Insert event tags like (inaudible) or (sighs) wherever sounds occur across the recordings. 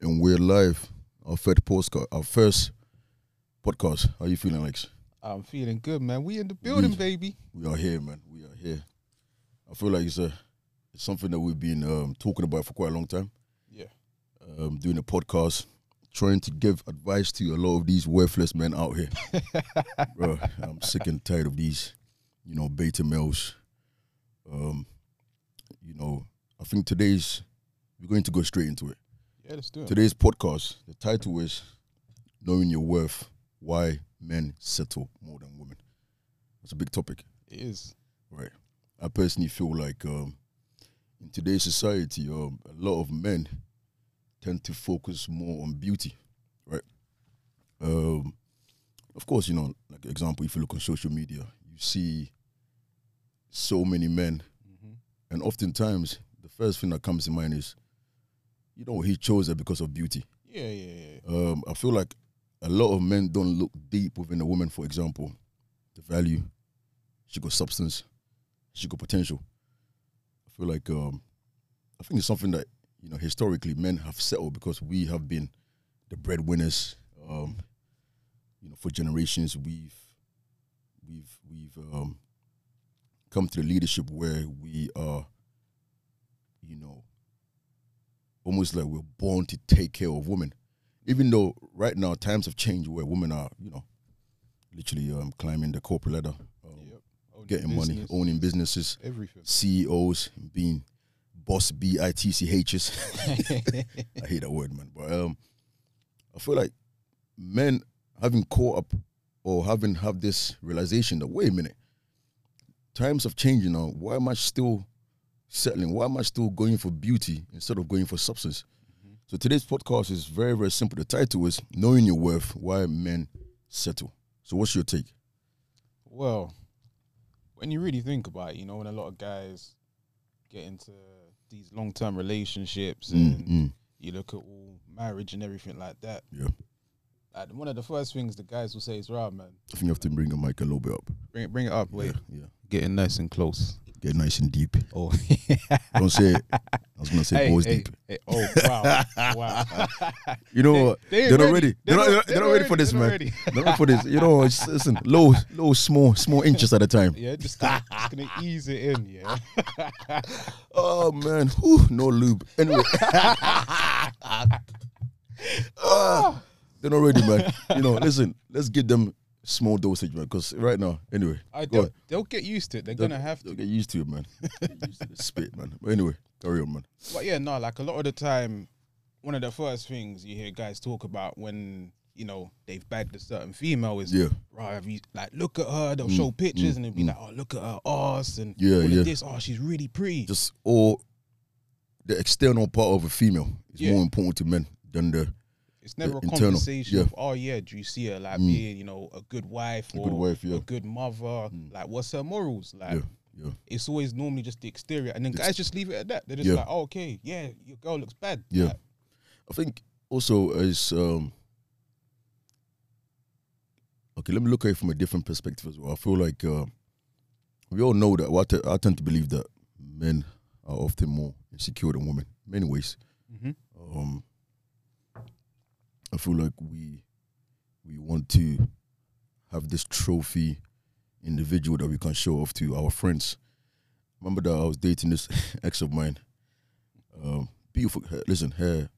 and we're live. Our first postcard, our first podcast. How you feeling, Lex? I'm feeling good, man. We in the building, We- baby. We are here, man. We are here. I feel like it's a it's something that we've been um, talking about for quite a long time. Yeah. Um, doing a podcast, trying to give advice to a lot of these worthless men out here. (laughs) Bro, I'm sick and tired of these, you know, beta males. Um, you know, I think today's we're going to go straight into it. Yeah, let's do it. Today's podcast, the title is Knowing Your Worth Why Men Settle More Than Women. It's a big topic, It is. right? I personally feel like um, in today's society, um, a lot of men tend to focus more on beauty, right? Um, of course, you know, like example, if you look on social media, you see so many men, Mm-hmm. and oftentimes the first thing that comes to mind is, you know, he chose her because of beauty. Yeah, yeah, yeah. Um, I feel like a lot of men don't look deep within a woman. For example, the value, she got substance, she got potential. I feel like um, I think it's something that you know historically men have settled because we have been the breadwinners. Um, you know, for generations we've we've we've um, come to the leadership where we are, you know, almost like we're born to take care of women. Even though right now times have changed where women are, you know, literally um, climbing the corporate ladder, um, Yep. Getting money, owning businesses, everything. CEOs, being boss B I T C H's. (laughs) (laughs) I hate that word, man. But um, I feel like men having caught up or having have this realization that wait a minute, times have changed now. Why am I still settling? Why am I still going for beauty instead of going for substance? So today's podcast is very very simple. The title is "Knowing Your Worth: Why Men Settle." So what's your take? Well, when you really think about it, you know, when a lot of guys get into these long term relationships and Mm, mm, you look at all marriage and everything like that. Yeah. Like one of the first things the guys will say is, "Right, man, I think you have to bring the mic a little bit up. bring it, bring it up, wait, Yeah, yeah. getting nice and close." Get nice and deep. Oh, (laughs) Don't say. I was gonna say hey, balls hey, deep. hey, oh, wow, wow. (laughs) You know what? they they're not ready. They're not- they're not ready for this, they're not man. ready. They're not for this. You know, (laughs) it's, listen, low, low, small, small inches at a time. Yeah, just gonna, just gonna ease it in, yeah. Oh man, Whew, no lube. Anyway, Ah, they're not ready, man. You know, listen, let's get them small dosage, man. Because right now, anyway, I, go they'll, they'll get used to it. They're They'll- gonna have to. get used to it, man. (laughs) To spit, man. But anyway, carry on, man. But yeah, no, like a lot of the time, one of the first things you hear guys talk about when you know they've bagged a certain female is Yeah, right. Have you like look at her? They'll Mm, show pictures mm, and they'll be mm. like, oh, look at her ass and Yeah, yeah. this. Oh, she's really pretty. just or the external part of a female is Yeah. more important to men than the it's never a internal, conversation yeah. of oh yeah, do you see her like Mm. being you know a good wife A or good wife, yeah. a good mother? Mm. Like what's her morals? Like yeah, yeah, it's always normally just the exterior, and then guys just leave it at that. They're just Yeah. like, oh, okay, yeah, your girl looks bad. Yeah. Like, I think also as um okay, let me look at it from a different perspective as well. I feel like uh, we all know that. Well, I, tend to believe that men are often more insecure than women, in many ways. mhm. Um, I feel like we we want to have this trophy individual that we can show off to our friends. Remember that I was dating this (laughs) ex of mine. Um, beautiful. Her, listen, her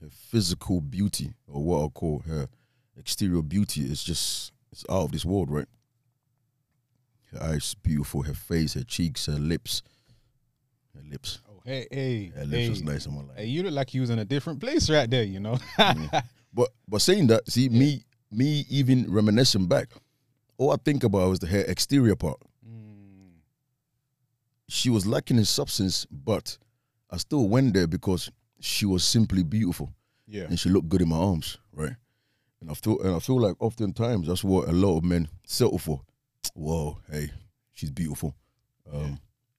her physical beauty, or what I'll call her exterior beauty, is just it's out of this world, right? Her eyes beautiful, her face, her cheeks, her lips, her lips. Hey, hey, Her lips hey. was nice on my life. Hey, you look like you was in a different place right there, you know. (laughs) But but saying that, see me me even reminiscing back, all I think about was the hair exterior part. Mm, She was lacking in substance, but I still went there because she was simply beautiful yeah, and she looked good in my arms, right? And I feel and I feel like oftentimes that's what a lot of men settle for. Whoa, hey, she's beautiful. Um, Yeah.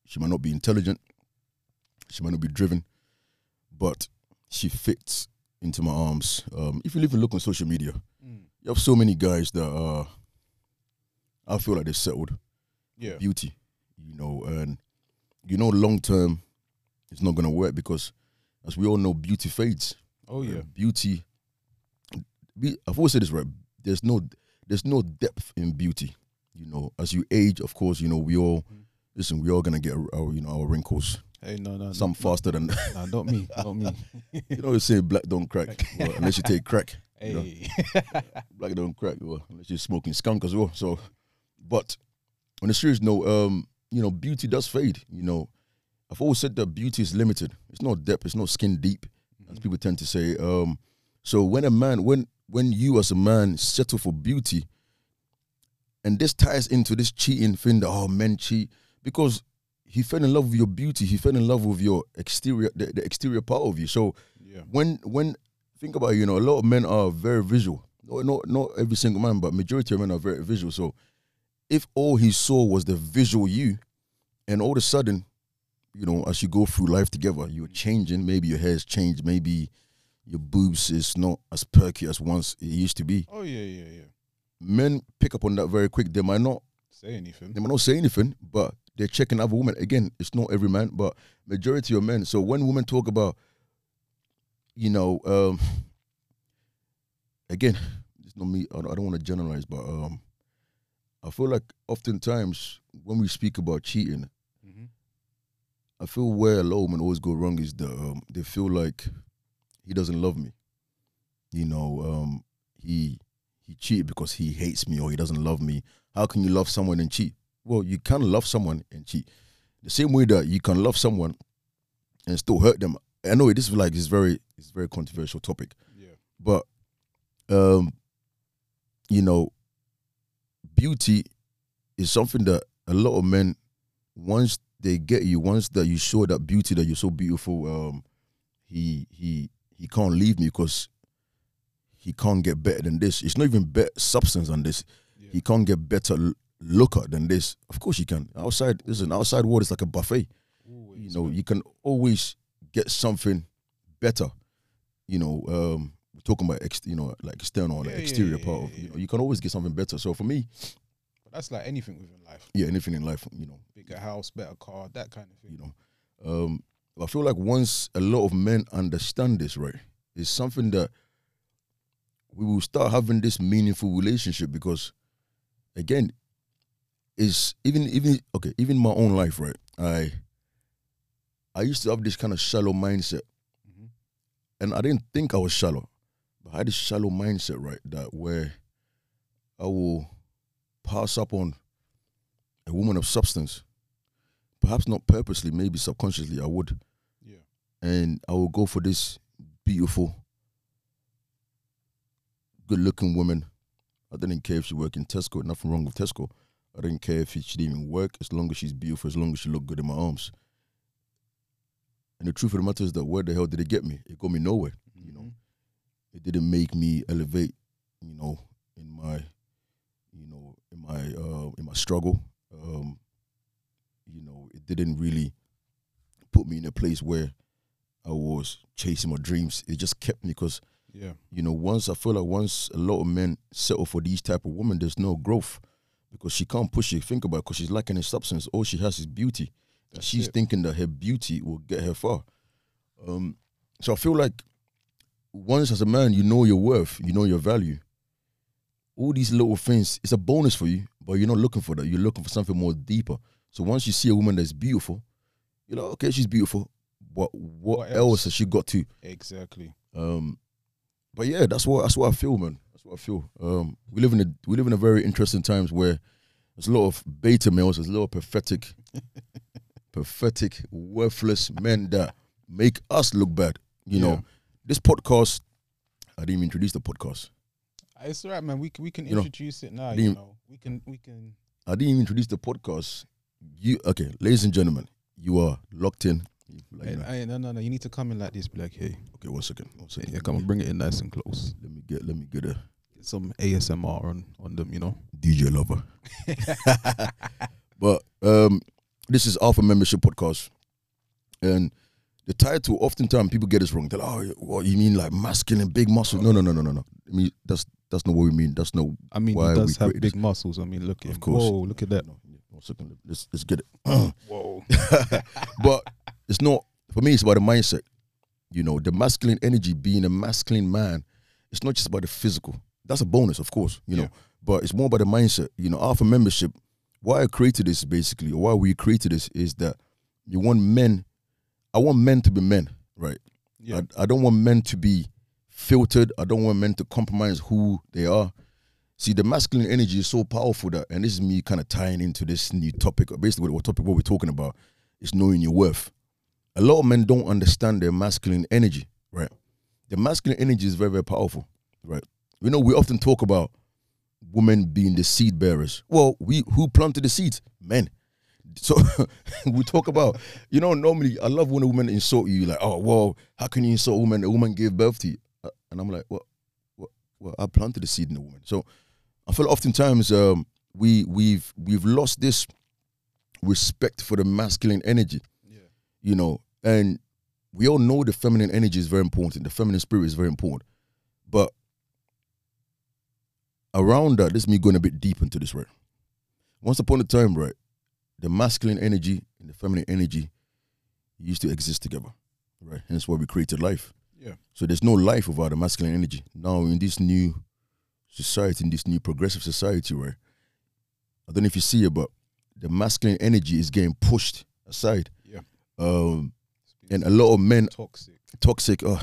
She might not be intelligent, she might not be driven, but she fits into my arms. Um, if you even look on social media, Mm, you have so many guys that uh, I feel like they're settled yeah, beauty, you know, and you know, long term, it's not gonna work because as we all know, beauty fades. Oh yeah. beauty. Be, I've always said this right. There's no there's no depth in beauty. You know, as you age, of course, you know we all Mm. listen. We all gonna get our you know our wrinkles. Hey, no, no, Some no, faster than no, (laughs) not me, not me. you know. They say black don't crack well, unless you take crack. you know. Hey, (laughs) black don't crack well, unless you're smoking skunk as well. So, but on a serious note, um, you know, beauty does fade. You know, I've always said that beauty is limited. It's not depth. It's not skin deep, as people tend to say. Um, so when a man, when when you as a man settle for beauty, and this ties into this cheating thing that oh men cheat because he fell in love with your beauty. He fell in love with your exterior, the, the exterior part of you. So yeah, when when think about it, you know a lot of men are very visual. No, not not every single man, but majority of men are very visual. So if all he saw was the visual you, and all of a sudden, you know, as you go through life together, you're changing. Maybe your hair's changed. Maybe your boobs is not as perky as once it used to be. oh yeah, yeah, yeah. Men pick up on that very quick. They might not Say anything. they might not say anything, but they're checking other women. Again, it's not every man, but majority of men. So when women talk about, you know, um, again, it's not me. I don't, don't want to generalize, but um, I feel like oftentimes when we speak about cheating, Mhm. I feel where a lot of women always go wrong is that um, they feel like he doesn't love me. You know, um, he he cheated because he hates me or he doesn't love me. How can you love someone and cheat? Well, you can love someone and cheat. The same way that you can love someone and still hurt them. I know this is like it's very it's a very controversial topic, Yeah, but um, you know, beauty is something that a lot of men once they get you, once that you show that beauty that you're so beautiful, um, he he he can't leave me because he can't get better than this. It's not even better substance than this. yeah. He can't get better looker than this. Of course you can. Outside, listen, outside world is like a buffet. Always, You know, man. you can always get something better. You know, um, we're talking about ex, you know, like external, like Yeah, yeah, exterior yeah, part yeah, of. You know, you can always get something better. So for me, But that's like anything within life. yeah, anything in life, you know, Bigger house, better car, that kind of thing. you know, um, I feel like once a lot of men understand this, right, it's something that we will start having this meaningful relationship because, again, is even even okay, even my own life, right? I I used to have this kind of shallow mindset, Mhm. and I didn't think I was shallow, but I had this shallow mindset, right? That where I will pass up on a woman of substance, perhaps not purposely, maybe subconsciously, I would, Yeah, and I will go for this beautiful, good-looking woman. I didn't care if she worked in Tesco. Nothing wrong with Tesco. I didn't care if she didn't even work, as long as she's beautiful, as long as she looked good in my arms. And the truth of the matter is that where the hell did it get me? It got me nowhere. You know, Mhm. it didn't make me elevate. You know, in my, you know, in my uh, in my struggle. Um, you know, it didn't really put me in a place where I was chasing my dreams. It just kept me because yeah, you know once I feel like once a lot of men settle for these type of women, there's no growth because she can't push you. Think about because she's lacking in substance. All she has is beauty. That's she's it. thinking that her beauty will get her far. Um, so I feel like once as a man, you know your worth, you know your value. All these little things, it's a bonus for you, but you're not looking for that. You're looking for something more deeper. So once you see a woman that's beautiful, you're like, okay, she's beautiful, but what, What else? else? has she got to? exactly. Um, but yeah, that's what that's what I feel, man. That's what I feel. Um, we live in a we live in a very interesting times where there's a lot of beta males, there's a lot of pathetic, (laughs) pathetic, worthless men that make us look bad. You Yeah. know, this podcast. I didn't even introduce the podcast. It's all right, man. We can we can You know, introduce it now. You know, we can we can. I didn't even introduce the podcast. You okay, ladies and gentlemen, you are locked in. Like, Hey, hey, no, no, no. You need to come in like this, be like, hey, okay, one second. One second. yeah, come on, bring it in nice and close. Let me get let me get a Get some ASMR on on them. You know. DJ lover. but um, this is Alpha Membership Podcast, and the title. Oftentimes, people get this wrong. They're like, "Oh, what you mean like masculine, big muscle?" No, no, no, no, no, no. I mean, that's that's not what we mean. That's no. I mean, Why he we does have big this. muscles. I mean, look at Of him. course. Whoa, look at that. No, yeah, one second. Let's let's get it. (clears throat) Whoa. (laughs) but it's not for me. It's about the mindset. You know, the masculine energy, being a masculine man, it's not just about the physical. That's a bonus, of course, you know, Yeah. but it's more about the mindset. You know, Alpha membership, why I created this basically, or why we created this is that you want men, I want men to be men, right? Yeah. I, I don't want men to be filtered. I don't want men to compromise who they are. See, the masculine energy is so powerful that, and this is me kind of tying into this new topic. Basically, what topic what we're talking about is knowing your worth. A lot of men don't understand their masculine energy, right? The masculine energy is very, very powerful, right? You know, we often talk about women being the seed bearers. Well, we who planted the seeds? Men. So (laughs) we talk about, you know, normally I love when a woman insult you, like, oh, well, how can you insult a woman? A woman gave birth to you. Uh, And I'm like, what, what, well, I planted the seed in the woman. So I feel oftentimes um, we we've we've lost this respect for the masculine energy, Yeah. you know, and we all know the feminine energy is very important. The feminine spirit is very important, but around that, this is me going a bit deep into this, right? Once upon a time, right, the masculine energy and the feminine energy used to exist together, right? And that's why we created life. Yeah. So there's no life without the masculine energy. Now in this new society, in this new progressive society, right? I don't know if you see it, but the masculine energy is getting pushed aside. Yeah. Um, and a lot of men Toxic. toxic. Oh,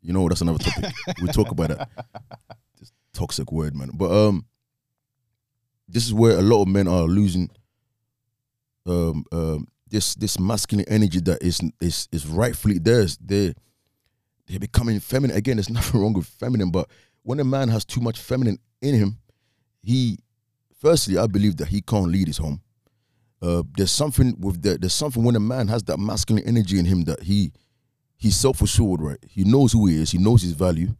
you know that's another topic. we talk about that. (laughs) This toxic word, man. But um, this is where a lot of men are losing. Um, um, this this masculine energy that is is is rightfully theirs. They they're becoming feminine again. There's (laughs) nothing wrong with feminine, but when a man has too much feminine in him, he firstly I believe that he can't lead his home. Uh, there's something with that. There's something when a man has that masculine energy in him that he he's self assured, right? He knows who he is. He knows his value.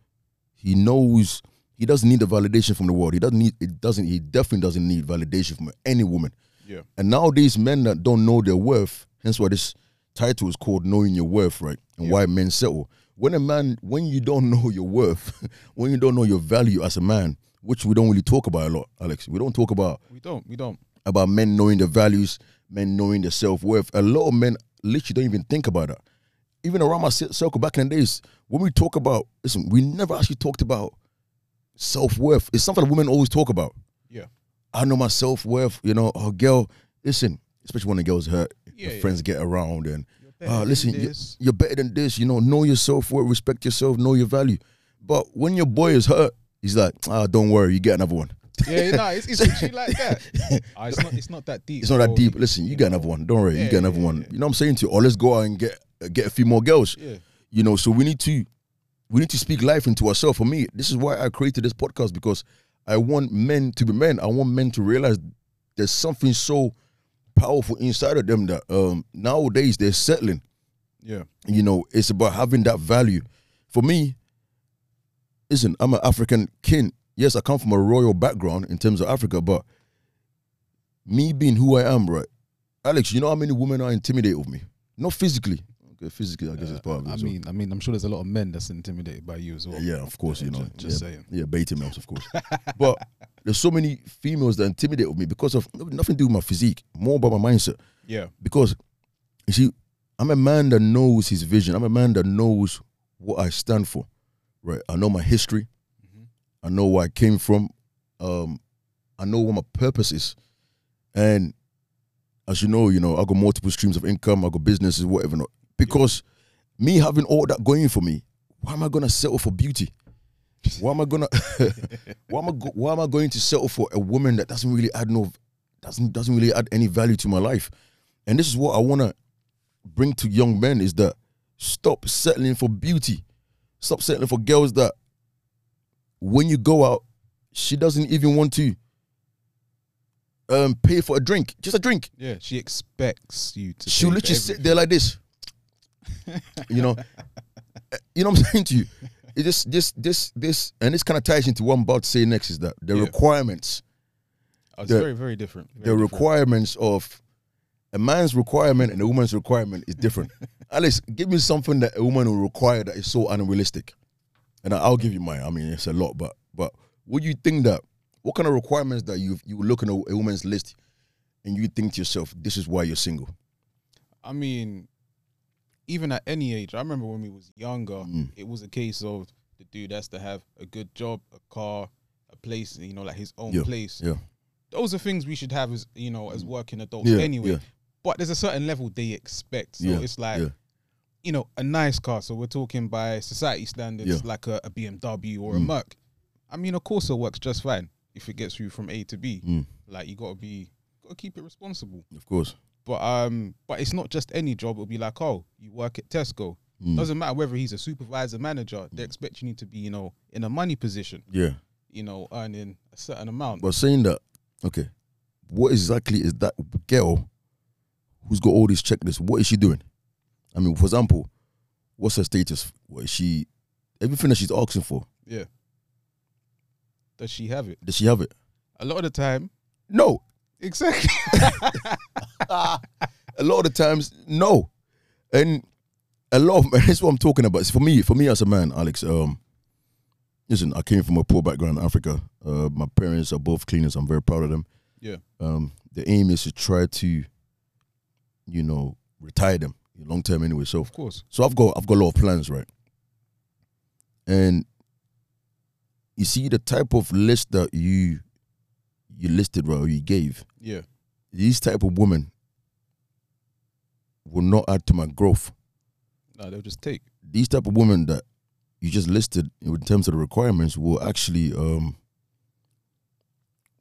He knows he doesn't need the validation from the world. He doesn't need it. Doesn't he? Definitely doesn't need validation from any woman. Yeah. And nowadays, men that don't know their worth, hence why this title is called "Knowing Your Worth," right? And Yeah. why men settle. When a man, when you don't know your worth, (laughs) when you don't know your value as a man, which we don't really talk about a lot, Alex. We don't talk about We don't. We don't. About men knowing their values, men knowing their self worth. A lot of men literally don't even think about that. Even around my circle back in the days, when we talk about, listen, we never actually talked about self worth. It's something that women always talk about. Yeah. I know my self worth. You know, oh, girl, listen, especially when the girls hurt, Yeah, yeah. friends get around and, uh, listen, you, this. you're better than this. You know, know yourself worth, respect yourself, know your value. But when your boy is hurt, he's like, ah, don't worry, you get another one. Yeah, no, it's, it's (laughs) actually like that. Ah, it's not. It's not that deep. It's not that deep. Listen, you, get another one. Don't worry, you Yeah, get another yeah, one. You know what I'm saying to you? Or let's go out and get get a few more girls. Yeah. You know, so we need to we need to speak life into ourselves. For me, this is why I created this podcast because I want men to be men. I want men to realize there's something so powerful inside of them that um nowadays they're settling. Yeah. You know, it's about having that value. For me, listen, I'm an African king. Yes, I come from a royal background in terms of Africa, but me being who I am, right? Alex, you know how many women are intimidated with me? Not physically. Okay, physically, I guess it's part of it. Uh, I so- mean, I mean, I'm sure there's a lot of men that's intimidated by you as well. yeah, of course, you know. ju- just yeah, saying. Yeah, beta males, of course. (laughs) but there's so many females that intimidate with me because of nothing to do with my physique, more about my mindset. Yeah. Because you see, I'm a man that knows his vision. I'm a man that knows what I stand for. Right. I know my history. I know where I came from. Um, I know what my purpose is. And as you know, you know, I got multiple streams of income, I got businesses, whatever. Not. Because me having all that going for me, why am I gonna settle for beauty? Why am I gonna (laughs) why am I go, why am I going to settle for a woman that doesn't really add no doesn't doesn't really add any value to my life? And this is what I wanna bring to young men is that stop settling for beauty. Stop settling for girls that when you go out, she doesn't even want to um pay for a drink. Just a drink. Yeah. She expects you to. She'll literally sit there like this. (laughs) you know, you know what I'm saying to you. It just this this this and this kind of ties into what I'm about to say next is that the Yeah. requirements, Oh, it's the- very, very different. the different. requirements of a man's requirement and a woman's requirement is different. (laughs) Alice, give me something that a woman will require that is so unrealistic, and I'll give you mine. I mean, it's a lot, but but would you think that what kind of requirements that you you look in a, a woman's list and you think to yourself, this is why you're single? I mean, even at any age, I remember when we was younger, Mm. it was a case of the dude has to have a good job, a car, a place, you know, like his own Yeah, place. yeah. Those are things we should have as you know, as working adults Yeah, anyway. yeah. But there's a certain level they expect. So Yeah, it's like. You know, a nice car. So we're talking by society standards, Yeah. like a, a BMW or a Mm. Merc. I mean, of course a Corsa works just fine if it gets you from A to B. Mm, Like you gotta be, gotta keep it responsible. of course. But um, but it's not just any job. It'll be like, oh, you work at Tesco. Mm, Doesn't matter whether he's a supervisor, manager. They expect you to be, you know, in a money position. yeah. You know, earning a certain amount. But saying that, okay, what exactly is that girl who's got all these checklists? What is she doing? I mean, for example, what's her status? What is she? Everything that she's asking for, yeah. Does she have it? does she have it? A lot of the time, No. exactly. (laughs) a lot of the times, no. And a lot of (laughs) that's what I'm talking about. It's For me, for me as a man, Alex, um, listen, I came from a poor background in Africa. Uh, my parents are both cleaners. I'm very proud of them. Yeah. Um, the aim is to try to, you know, retire them long term anyway. So of course. so I've got I've got a lot of plans, right? And you see the type of list that you you listed, right, or you gave, Yeah. these type of women will not add to my growth. No, they'll just take. These type of women that you just listed in terms of the requirements will actually um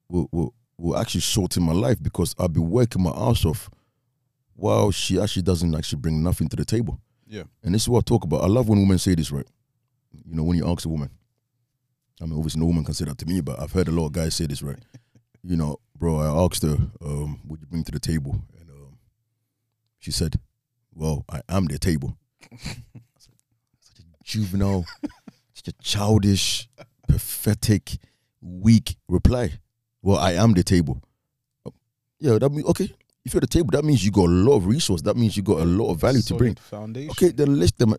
will will, will actually shorten my life because I'll be working my ass off while she actually doesn't actually bring nothing to the table. Yeah. And this is what I talk about. I love when women say this, right? You know, when you ask a woman. I mean, obviously, no woman can say that to me, but I've heard a lot of guys say this, right? you know, bro, I asked her, um, what you bring to the table? And um, she said, well, I am the table. such a juvenile, (laughs) such a childish, pathetic, weak reply. Well, I am the table. Oh, Yeah, that means, okay, if you're the table, that means you got a lot of resource. That means you got a lot of value to bring. Foundation. Okay, then list them.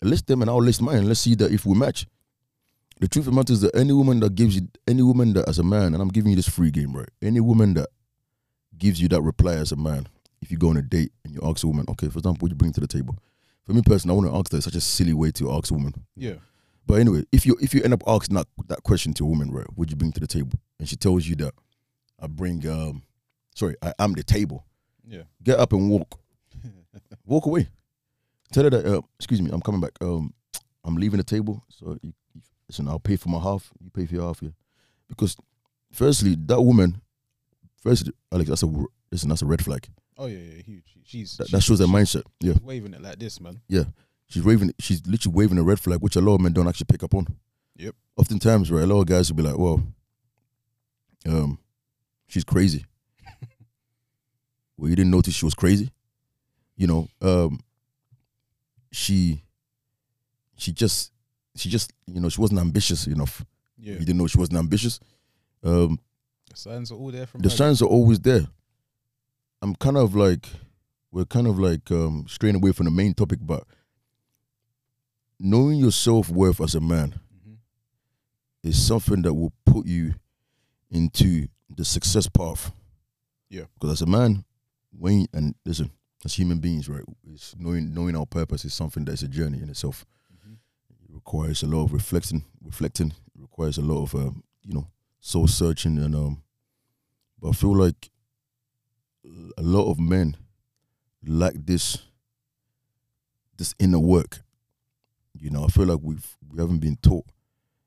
List them and I'll list mine. Let's see that if we match. The truth of the matter is that any woman that gives you, any woman that as a man, and I'm giving you this free game, right? Any woman that gives you that reply as a man, if you go on a date and you ask a woman, okay, for example, what you bring to the table? For me personally, I want to ask that. It's such a silly way to ask a woman. Yeah. But anyway, if you if you end up asking that, that question to a woman, right, what you bring to the table? And she tells you that I bring um sorry, I am the table. Yeah. Get up and walk. (laughs) walk away. Tell her that uh, excuse me, I'm coming back. Um I'm leaving the table. So you, listen, I'll pay for my half, you pay for your half, yeah. Because firstly, that woman firstly, Alex, that's a listen, that's a red flag. Oh yeah, yeah, huge. She's That, that shows their mindset. Yeah. waving it like this, man. Yeah. She's waving she's literally waving a red flag, which a lot of men don't actually pick up on. Yep. Oftentimes, right, a lot of guys will be like, Well, um, she's crazy. Well, you didn't notice she was crazy. You know, um she she just she just you know, she wasn't ambitious enough. Yeah. You didn't know she wasn't ambitious. Um The signs are all there from the her. signs are always there. I'm kind of like we're kind of like um straying away from the main topic, but knowing your self worth as a man Mhm. is something that will put you into the success path. Yeah. Because as a man, when and listen, as human beings, right, is knowing knowing our purpose is something that's a journey in itself. Mhm. It requires a lot of reflecting, reflecting. It requires a lot of um, you know soul searching and um. But I feel like a lot of men lack this this inner work. You know, I feel like we've we haven't been taught.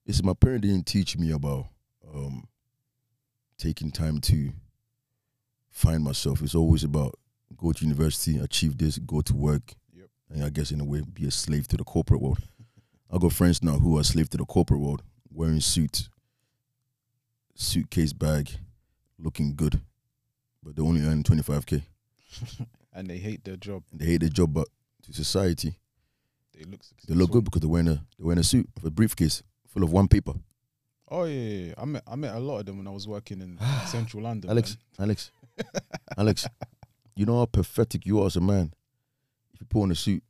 Listen, my parent didn't teach me about um taking time to find myself. It's always about go to university, achieve this, go to work, Yep. and I guess in a way be a slave to the corporate world. I got friends now who are slave to the corporate world, wearing suits, suitcase bag, looking good, but they only earn twenty five k. (laughs) and they hate their job. They hate their job, but to society, They look they look good because they're wearing a they're wearing a suit with a briefcase full of one paper. Oh yeah, yeah, yeah. I met I met a lot of them when I was working in (sighs) central London. Alex, man. Alex, Alex, you know how pathetic you are as a man if you put on a suit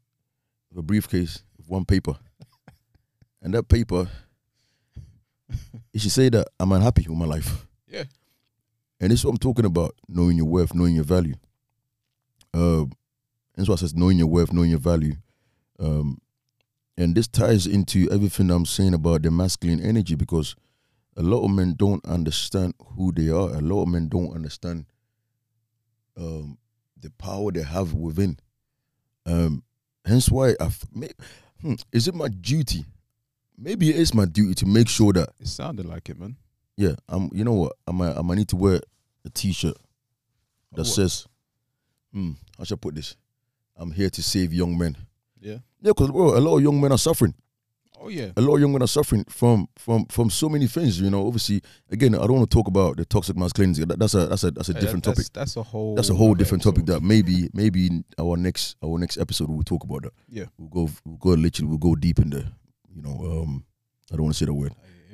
with a briefcase with one paper, and that paper, you should say that I'm unhappy with my life. Yeah. And this is what I'm talking about: knowing your worth, knowing your value. Uh, That's why I says knowing your worth, knowing your value. Um, and this ties into everything I'm saying about the masculine energy because a lot of men don't understand who they are. A lot of men don't understand um, the power they have within. Um, hence why I may, hmm, is it my duty? Maybe it is my duty to make sure that It sounded like it, man. yeah, I'm. You know what? I might. I might need to wear a T-shirt that says, "Hmm, how should I put this? I'm here to save young men." Yeah. Yeah, because a lot of young men are suffering. Oh yeah. A lot of young men are suffering from from from so many things. You know, obviously, again, I don't want to talk about the toxic masculinity. That, that's a that's a that's a different that- topic. That's, that's a whole. That's a whole different topic. That maybe maybe in our next our next episode we'll talk about that. Yeah. We'll go we'll go literally we'll go deep in the you know um I don't want to say the word. (laughs)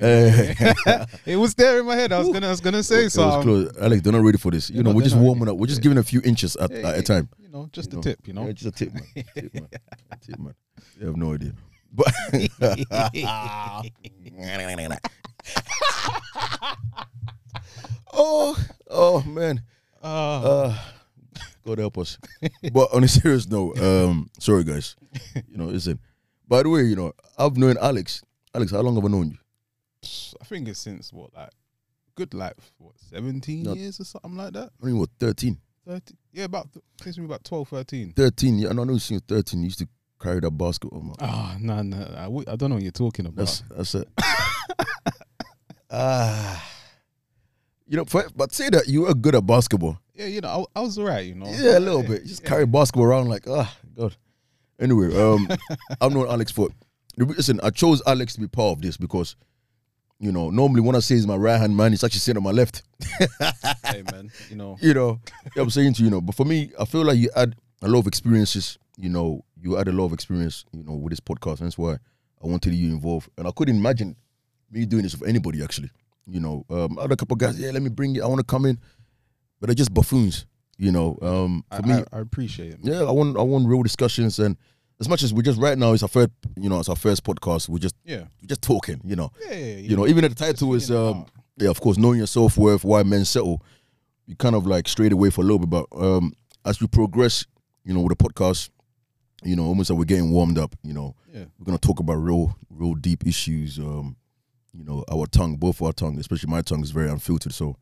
It was there in my head. I was gonna. I was gonna say It was something. close. Alex, they're not ready for this. You know, we're just warming up. We're just Yeah. giving a few inches at, Yeah, at a time. You know, just You a know. tip. You know. Yeah, just a tip, man. tip, man. (laughs) tip, man. You have no idea. But (laughs) oh, oh man. Uh, Uh, God help us. but on a serious note, um, sorry guys. You know, listen. By the way, you know, I've known Alex. Alex, how long have I known you? I think it's since what like good like what seventeen No. years or something like that. I mean, what, 13? 13 yeah, about since we were about 12, 13. 13, yeah, and I know you since 13. You used to carry that basketball, man. Ah, no, no, I, w- I don't know what you're talking about. That's that's it. (laughs) Ah, you know, for, but say that you were good at basketball. yeah, you know, I, I was alright. You know, Yeah, a little bit. Just yeah. carry basketball around like, ah, God. Anyway, um, (laughs) I'm known Alex for. Listen, I chose Alex to be part of this because, you know, normally when I say he's my right hand man, he's actually sitting on my left. hey man, you know, (laughs) You know, I'm saying to you, you know, but for me, I feel like you had a lot of experiences. You know, you had a lot of experience. You know, with this podcast. That's why I wanted you involved, and I couldn't imagine me doing this with anybody. Actually, you know, um, I had a couple guys. Yeah, let me bring it. I want to come in, but they're just buffoons. You know, um, I, for me, I, I appreciate it. man. yeah, I want I want real discussions and as much as we just right now it's our first you know it's our first podcast we're just Yeah, we're just talking you know yeah, yeah. you know even the title is um yeah of course knowing your self worth why men settle you kind of like strayed away for a little bit but um as we progress you know with the podcast you know almost like we're getting warmed up you know yeah, we're gonna talk about real real deep issues um you know our tongue both our tongue especially my tongue is very unfiltered so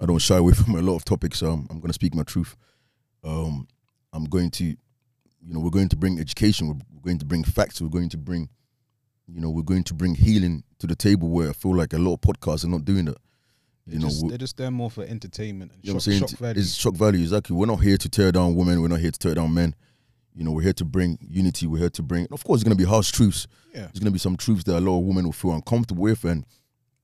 I don't shy away (laughs) from a lot of topics um I'm gonna speak my truth um I'm going to you know we're going to bring education we're, we're going to bring facts we're going to bring you know we're going to bring healing to the table where I feel like a lot of podcasts are not doing that They're you know just, they're just there more for entertainment and you know what shock, I'm saying? shock value. It's shock value, exactly. We're not here to tear down women. We're not here to tear down men. You know, we're here to bring unity. We're here to bring, of course, it's going to be harsh truths. yeah, There's going to be some truths that a lot of women will feel uncomfortable with, and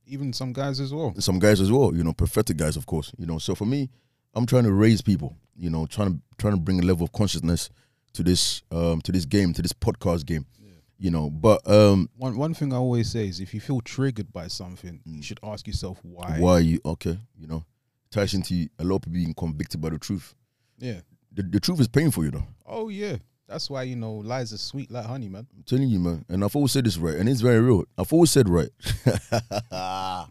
even some guys as well. some guys as well. You know, prophetic guys, of course. You know, so for me, I'm trying to raise people. You know, trying to trying to bring a level of consciousness to this um to this game, to this podcast game. You know, but um, One one thing I always say is if you feel triggered by something, Mm. you should ask yourself why. why you okay? You know, ties into a lot of people being convicted by the truth. Yeah. The, the truth is painful, you know. Oh yeah. That's why you know lies are sweet like honey, man. I'm telling you, man. And I've always said this right, and it's very real. I've always said right. (laughs) okay.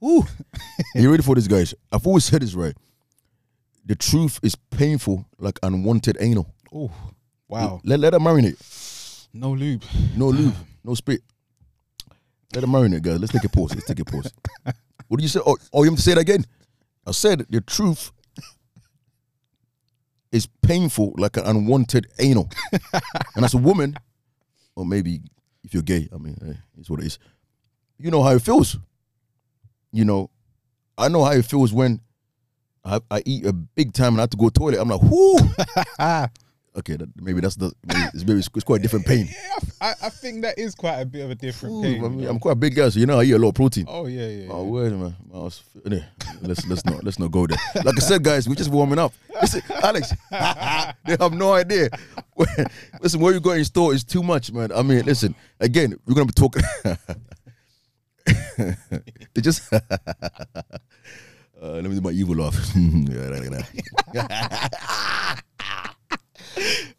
Woo. (laughs) you ready for this, guys? I've always said this right. The truth is painful, like unwanted anal. Oh, wow. Let let it marinate. No lube. No lube, no spit. Let it marinate, guys. Let's take a pause. Let's take a pause. (laughs) what do you say? Oh, oh, you have to say it again. I said the truth painful, like an unwanted anal. (laughs) and as a woman, or maybe if you're gay, I mean, eh, it's what it is. You know how it feels. You know, I know how it feels when I, I eat a big time and I have to go to toilet. I'm like, whoo. (laughs) okay, that, maybe that's the maybe it's, maybe it's, quite a different pain. Yeah, I, I think that is quite a bit of a different Ooh, pain. I you mean, know? I'm quite a big guy, so you know I eat a lot of protein. oh yeah, yeah. Oh yeah. minute, I was, anyway, let's let's not let's not go there. Like I said, guys, we're just warming up. Listen, Alex, (laughs) they have no idea. (laughs) listen, what you got in store is too much, man. I mean, listen, again, we're gonna be talking. (laughs) they just. uh, let me do my evil laugh.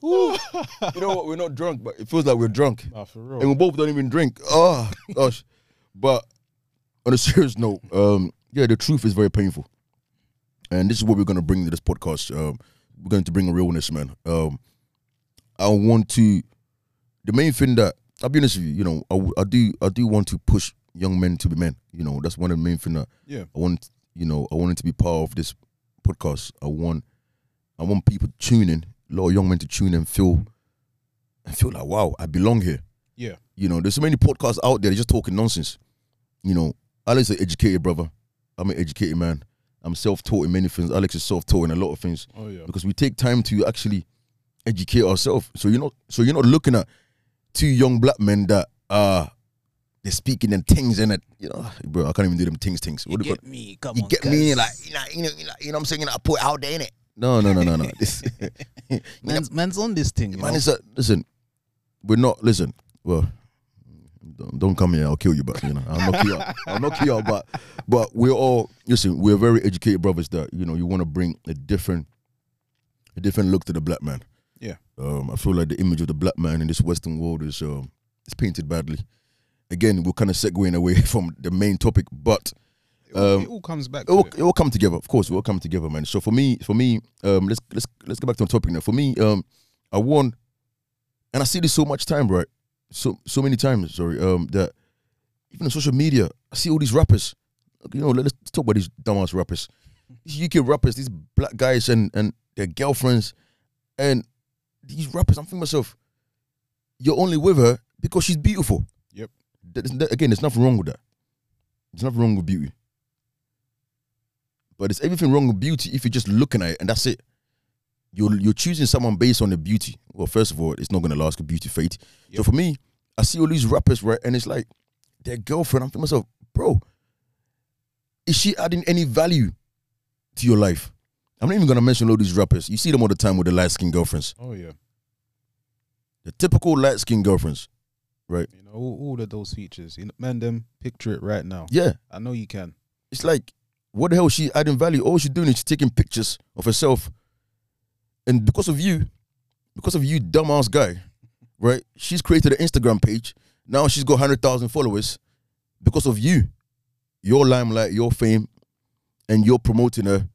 You know what? We're not drunk, but it feels like we're drunk Nah, for and we both don't even drink. Oh gosh! But on a serious note, um, yeah, the truth is very painful, and this is what we're gonna bring to this podcast um, we're going to bring a realness, man. Um, I want to. The main thing that I'll be honest with you, you know, I, I do I do want to push young men to be men. You know, that's one of the main thing that Yeah. I want. You know, I wanted to be part of this podcast. I want I want people tuning, lot of young men to tune and feel and feel like, wow, I belong here. Yeah. You know, there's so many podcasts out there they're just talking nonsense. You know, Alex is an educated brother. I'm an educated man. I'm self-taught in many things. Alex is self-taught in a lot of things Oh yeah. because we take time to actually educate ourselves. So you're not so you're not looking at two young black men that uh they're speaking in things in it. You know, bro, I can't even do them things things. What do you call- me, come you get me like you know, you know, you know, you know what I'm saying? I put it out there in it. No, no, no, no, no. (laughs) This, (laughs) man's, man's on this thing. Man, it's a, listen, we're not listen. Well, don't, don't come here. I'll kill you, but you know, I'll knock you out. (laughs) I'll knock you out. But but we're all listen. We're very educated brothers. That you know, you want to bring a different, a different look to the black man. Yeah. Um, I feel like the image of the black man in this Western world is um, is painted badly. Again, we're kind of segueing away from the main topic, but it, all, um, it all comes back. it will, it. it will come together. Of course, it will come together, man. So for me, for me, um, let's let's let's get back to the topic now. For me, um, I won, and I see this so much time, right? So so many times, sorry, um, that even on social media, I see all these rappers. You know, let's talk about these dumbass rappers, these UK rappers, these black guys and and their girlfriends, and these rappers. I'm thinking myself, you're only with her because she's beautiful. Yep. That- that- again, there's nothing wrong with that. There's nothing wrong with beauty. But there's everything wrong with beauty if you're just looking at it and that's it. You're you're choosing someone based on the beauty. Well, first of all, it's not gonna last. beauty fade. So for me, I see all these rappers right, and it's like their girlfriend. I'm thinking myself, bro, is she adding any value to your life? I'm not even gonna mention all these rappers. You see them all the time with the light skinned girlfriends, Oh yeah. the typical light skinned girlfriends. Right. You know all, all of those features. You know, man, them picture it right now. Yeah, I know you can. it's like, what the hell is she adding value? All she's doing is she's taking pictures of herself. And because of you, because of you, dumbass guy, right? She's created an Instagram page. Now she's got 100,000 followers because of you, your limelight, your fame, and you're promoting her.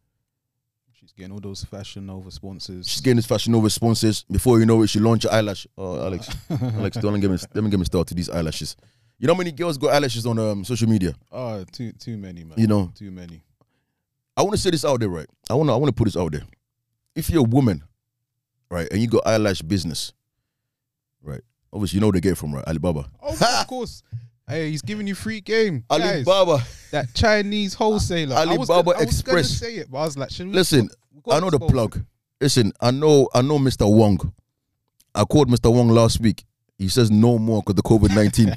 She's getting all those Fashion Nova sponsors. She's getting this Fashion Nova sponsors. Before you know it, she launched her eyelash. Oh, (laughs) Alex, Alex, don't get me, let me get me started to these eyelashes. You know how many girls got eyelashes on um, social media? oh, too too many, man. You know, too many. I want to say this out there, right? I want to I want to put this out there. If you're a woman, right, and you got eyelash business, right? Obviously, you know get it from, right? Alibaba. Oh, of course. Hey, he's giving you free game. Guys, Alibaba. that Chinese wholesaler. I was Alibaba gonna- I was Express. say it, but I was like, should we Listen, I know the plug. Listen, I know I know Mr. Wong. I called Mr. Wong last week. He says no more because the COVID nineteen.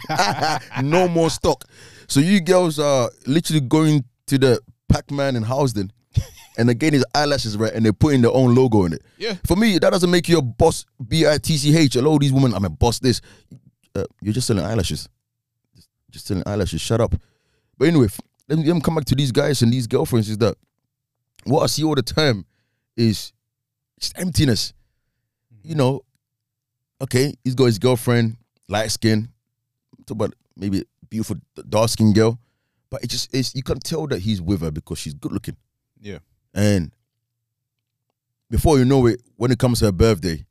(laughs) (laughs) no more stock. So you girls are literally going to the Pac Man in Housden, and again his eyelashes right, and they're putting their own logo in it. Yeah. For me, that doesn't make you a boss. B I T C H. A lot of these women, I'm a boss. This, uh, you're just selling eyelashes. Just, just selling eyelashes. Shut up. But anyway, let me, let me come back to these guys and these girlfriends. Is that what I see all the time is just emptiness. You know, okay, he's got his girlfriend, light skin. Talk about maybe beautiful dark skin girl, but it just is. You can tell that he's with her because she's good looking. Yeah. And before you know it, when it comes to her birthday,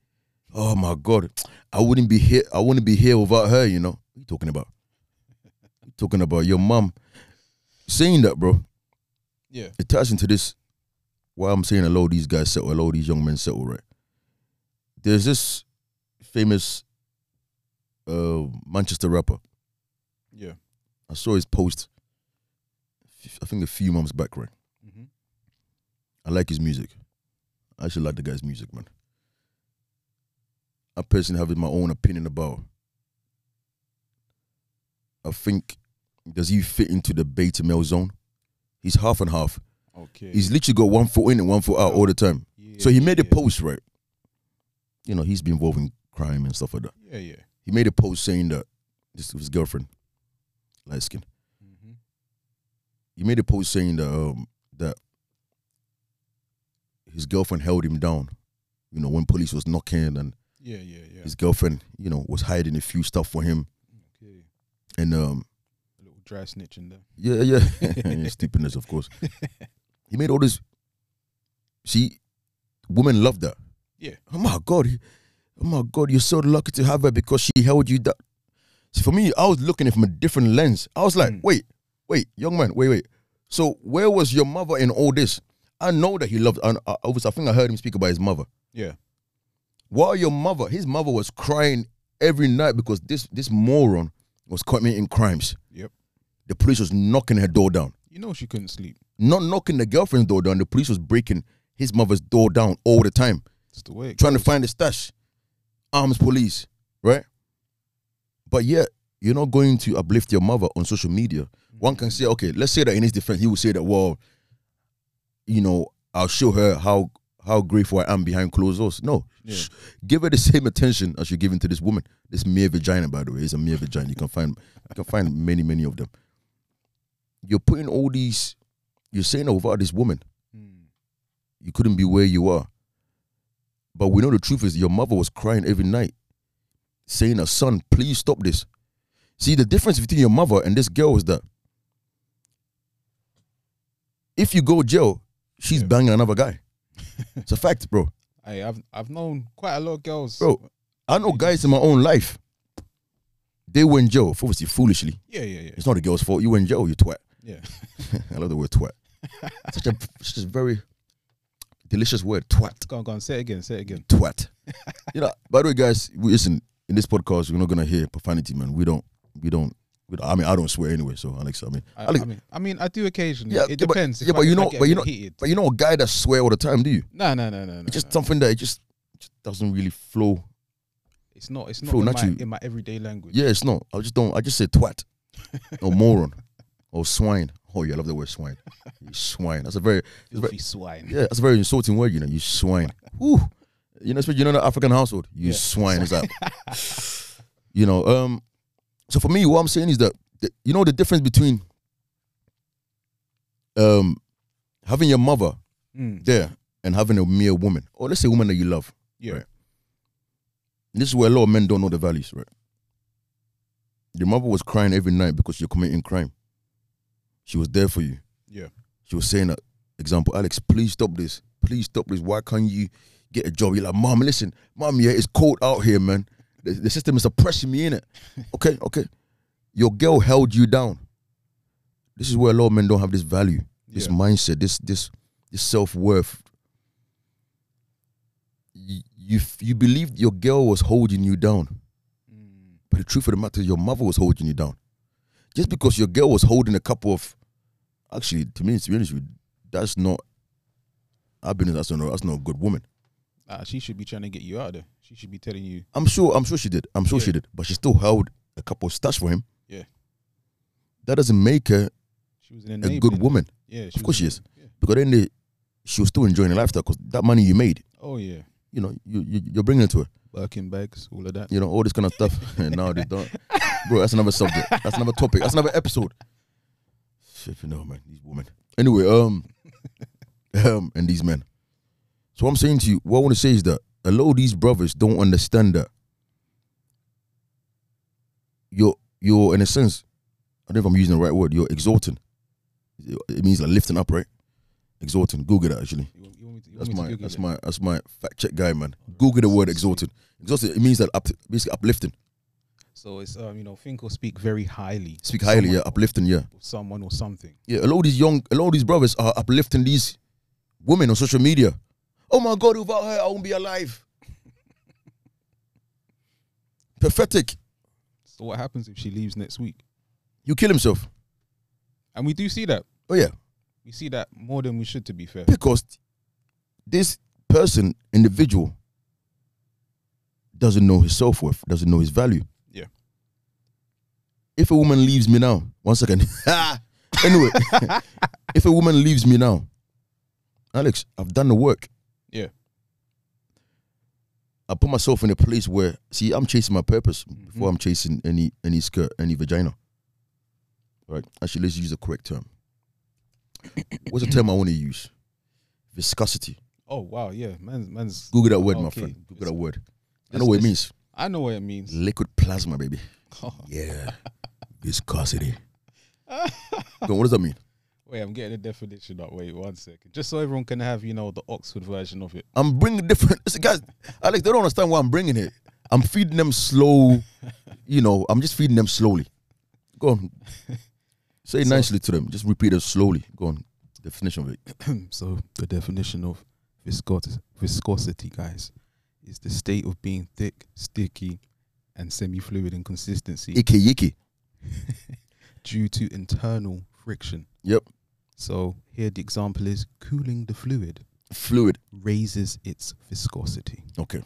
oh my god, I wouldn't be here. I wouldn't be here without her. You know, what you talking about? (laughs) You talking about your mom saying that, bro. Yeah. It ties into this. Why I'm saying a lot of these guys settle, a lot of these young men settle, right? There's this famous uh, Manchester rapper. Yeah. I saw his post. I think a few months back, right? hmm I like his music. I actually like the guy's music, man. I personally have my own opinion about. I think does he fit into the beta male zone? He's half and half. Okay. He's literally got one foot in and one foot out all the time. Yeah, So he made a post, right? You know, he's been involved in crime and stuff like that. Yeah, yeah. He made a post saying that this was his girlfriend, light skin. He made a post saying that um, that his girlfriend held him down. You know, when police was knocking and Yeah, yeah, yeah. his girlfriend, you know, was hiding a few stuff for him. Okay. And um, A little dry snitch in there. yeah, yeah, (laughs) (laughs) Yeah, stupidness, of course. he made all this. See, women love that. Yeah. Oh my god, oh my god, you're so lucky to have her because she held you down. See, for me, I was looking at it from a different lens. I was like, Mm. wait, wait, young man, wait, wait. So where was your mother in all this? I know that he loved. And uh, I, I I think I heard him speak about his mother. Yeah. While your mother, his mother was crying every night because this this moron was committing crimes. Yep. The police was knocking her door down. You know she couldn't sleep. Not knocking the girlfriend's door down. The police was breaking his mother's door down all the time, It's the way. Trying to find the stash. Arms police, right? But yet, you're not going to uplift your mother on social media. One can say, okay, let's say that in his defense, he will say that, well, you know, I'll show her how how grateful I am behind closed doors. No, Yeah. Sh- give her the same attention as you're giving to this woman. This mere vagina, by the way, is a mere vagina. You can find you can find many, many of them. You're putting all these. You're saying that without this woman, Mm. you couldn't be where you are. But we know the truth is your mother was crying every night, saying, "Her son, please stop this." See, the difference between your mother and this girl is that if you go jail, she's Yeah. banging another guy. (laughs) it's a fact, bro. Hey, I've I've known quite a lot of girls. Bro. I know guys in my own life. They went in jail, obviously foolishly. Yeah, yeah, yeah, It's not a girl's fault. You went in jail, you twat. yeah. (laughs) I love the word twat. (laughs) such a such a very delicious word, twat. Go on, go on. Say it again. Say it again. twat. you know, by the way, guys, we, listen, in this podcast, we're not gonna hear profanity, man. We don't, we don't, we don't I mean, I don't swear anyway, so Alex, I mean, I, Alex, I mean, I mean, I do occasionally. Yeah, it yeah, but- depends. if yeah, but you know- but you know- heated. but you know a guy that swear all the time, do you? No, no, no, no, no. It's just no. something that it just, just doesn't really flow. It's not. It's not flow, in, not my, in my everyday language. Yeah, it's not. I just don't. I just say twat, or (laughs) moron, or swine. Oh yeah, I love the word swine. You swine. That's a very, it's very swine. yeah, that's a very insulting word. You know, you swine. (laughs) Whew. You know, especially you know the African household. You Yeah. swine. It's like, (laughs) you know. Um. So for me, what I'm saying is that you know the difference between um having your mother Mm. there and having a mere woman, or let's say a woman that you love. Yeah. Right. This is where a lot of men don't know the values, right? Your mother was crying every night because you're committing crime. She was there for you. Yeah. She was saying that, example, Alex, please stop this. Please stop this. Why can't you get a job? You're like, Mom, listen, Mom, yeah, it's cold out here, man. The, the system is oppressing me in it. (laughs) Okay, okay. Your girl held you down. This is where a lot of men don't have this value, this Yeah. mindset, this this this self worth. You, you you believed your girl was holding you down, Mm. but the truth of the matter is your mother was holding you down. Just because your girl was holding a couple of, actually, to me, to be honest with you, that's not. I've been that's not that's not a good woman. Ah, she should be trying to get you out of there. She should be telling you. I'm sure I'm sure she did. I'm sure she did, but she still held a couple of stash for him. Yeah. That doesn't make her She was an a good woman Yeah, Of course she is. Yeah. because then they, she was still enjoying the lifestyle because that money you made, Oh yeah. you know, you, you you're bringing it to her. Birkin bags, all of that. you know, all this kind of stuff. (laughs) and now they don't. Bro, that's another subject. That's another topic. That's another episode. Shit, you know, man, these women. Anyway, um, (laughs) um, and these men. So what I'm saying to you, what I want to say is that a lot of these brothers don't understand that you're you're in a sense, I don't know if I'm using the right word. You're exhorting. It means like lifting up, right? Exhorting. Google that actually. You, want- you want to, That's want me to my that's it? my that's my fact check guy, man. Google the word exalted. Exalted. It means that up, basically uplifting. So it's um, you know, think or speak very highly. Speak highly, yeah, uplifting, yeah. someone or something. Yeah, a lot of these young, a lot of these brothers are uplifting these women on social media. Oh my God, without her, I won't be alive. (laughs) Pathetic. So what happens if she leaves next week? You kill himself. And we do see that. Oh yeah, We see that more than we should, to be fair. because this person, individual, doesn't know his self worth, doesn't know his value. Yeah. If a woman leaves me now, one second. (laughs) anyway, (laughs) if a woman leaves me now, Alex, I've done the work. I put myself in a place where, see, I'm chasing my purpose before Mhm. I'm chasing any any skirt, any vagina. Right? Actually, let's use the correct term. What's the term I want to use? Viscosity. Oh wow, yeah, man's man's. Google that word, my Okay. friend. Google that word. I know what it means. I know what it means. Liquid plasma, baby. (laughs) Yeah. Viscosity. (laughs) Go what does that mean? Wait, I'm getting the definition up. Wait, one second. Just so everyone can have, you know, the Oxford version of it. I'm bringing different (laughs) listen, guys. Alex, they don't understand why I'm bringing it. I'm feeding them slow. You know, I'm just feeding them slowly. Go on. (laughs) Say So- nicely to them. Just repeat it slowly. Go on. Definition of it. (clears throat) so the definition of viscosity, viscosity, guys, is the state of being thick, sticky, and semi-fluid in consistency Icky yicky. (laughs) due to internal friction. Yep. So here the example is cooling the fluid Fluid. raises its viscosity. Okay.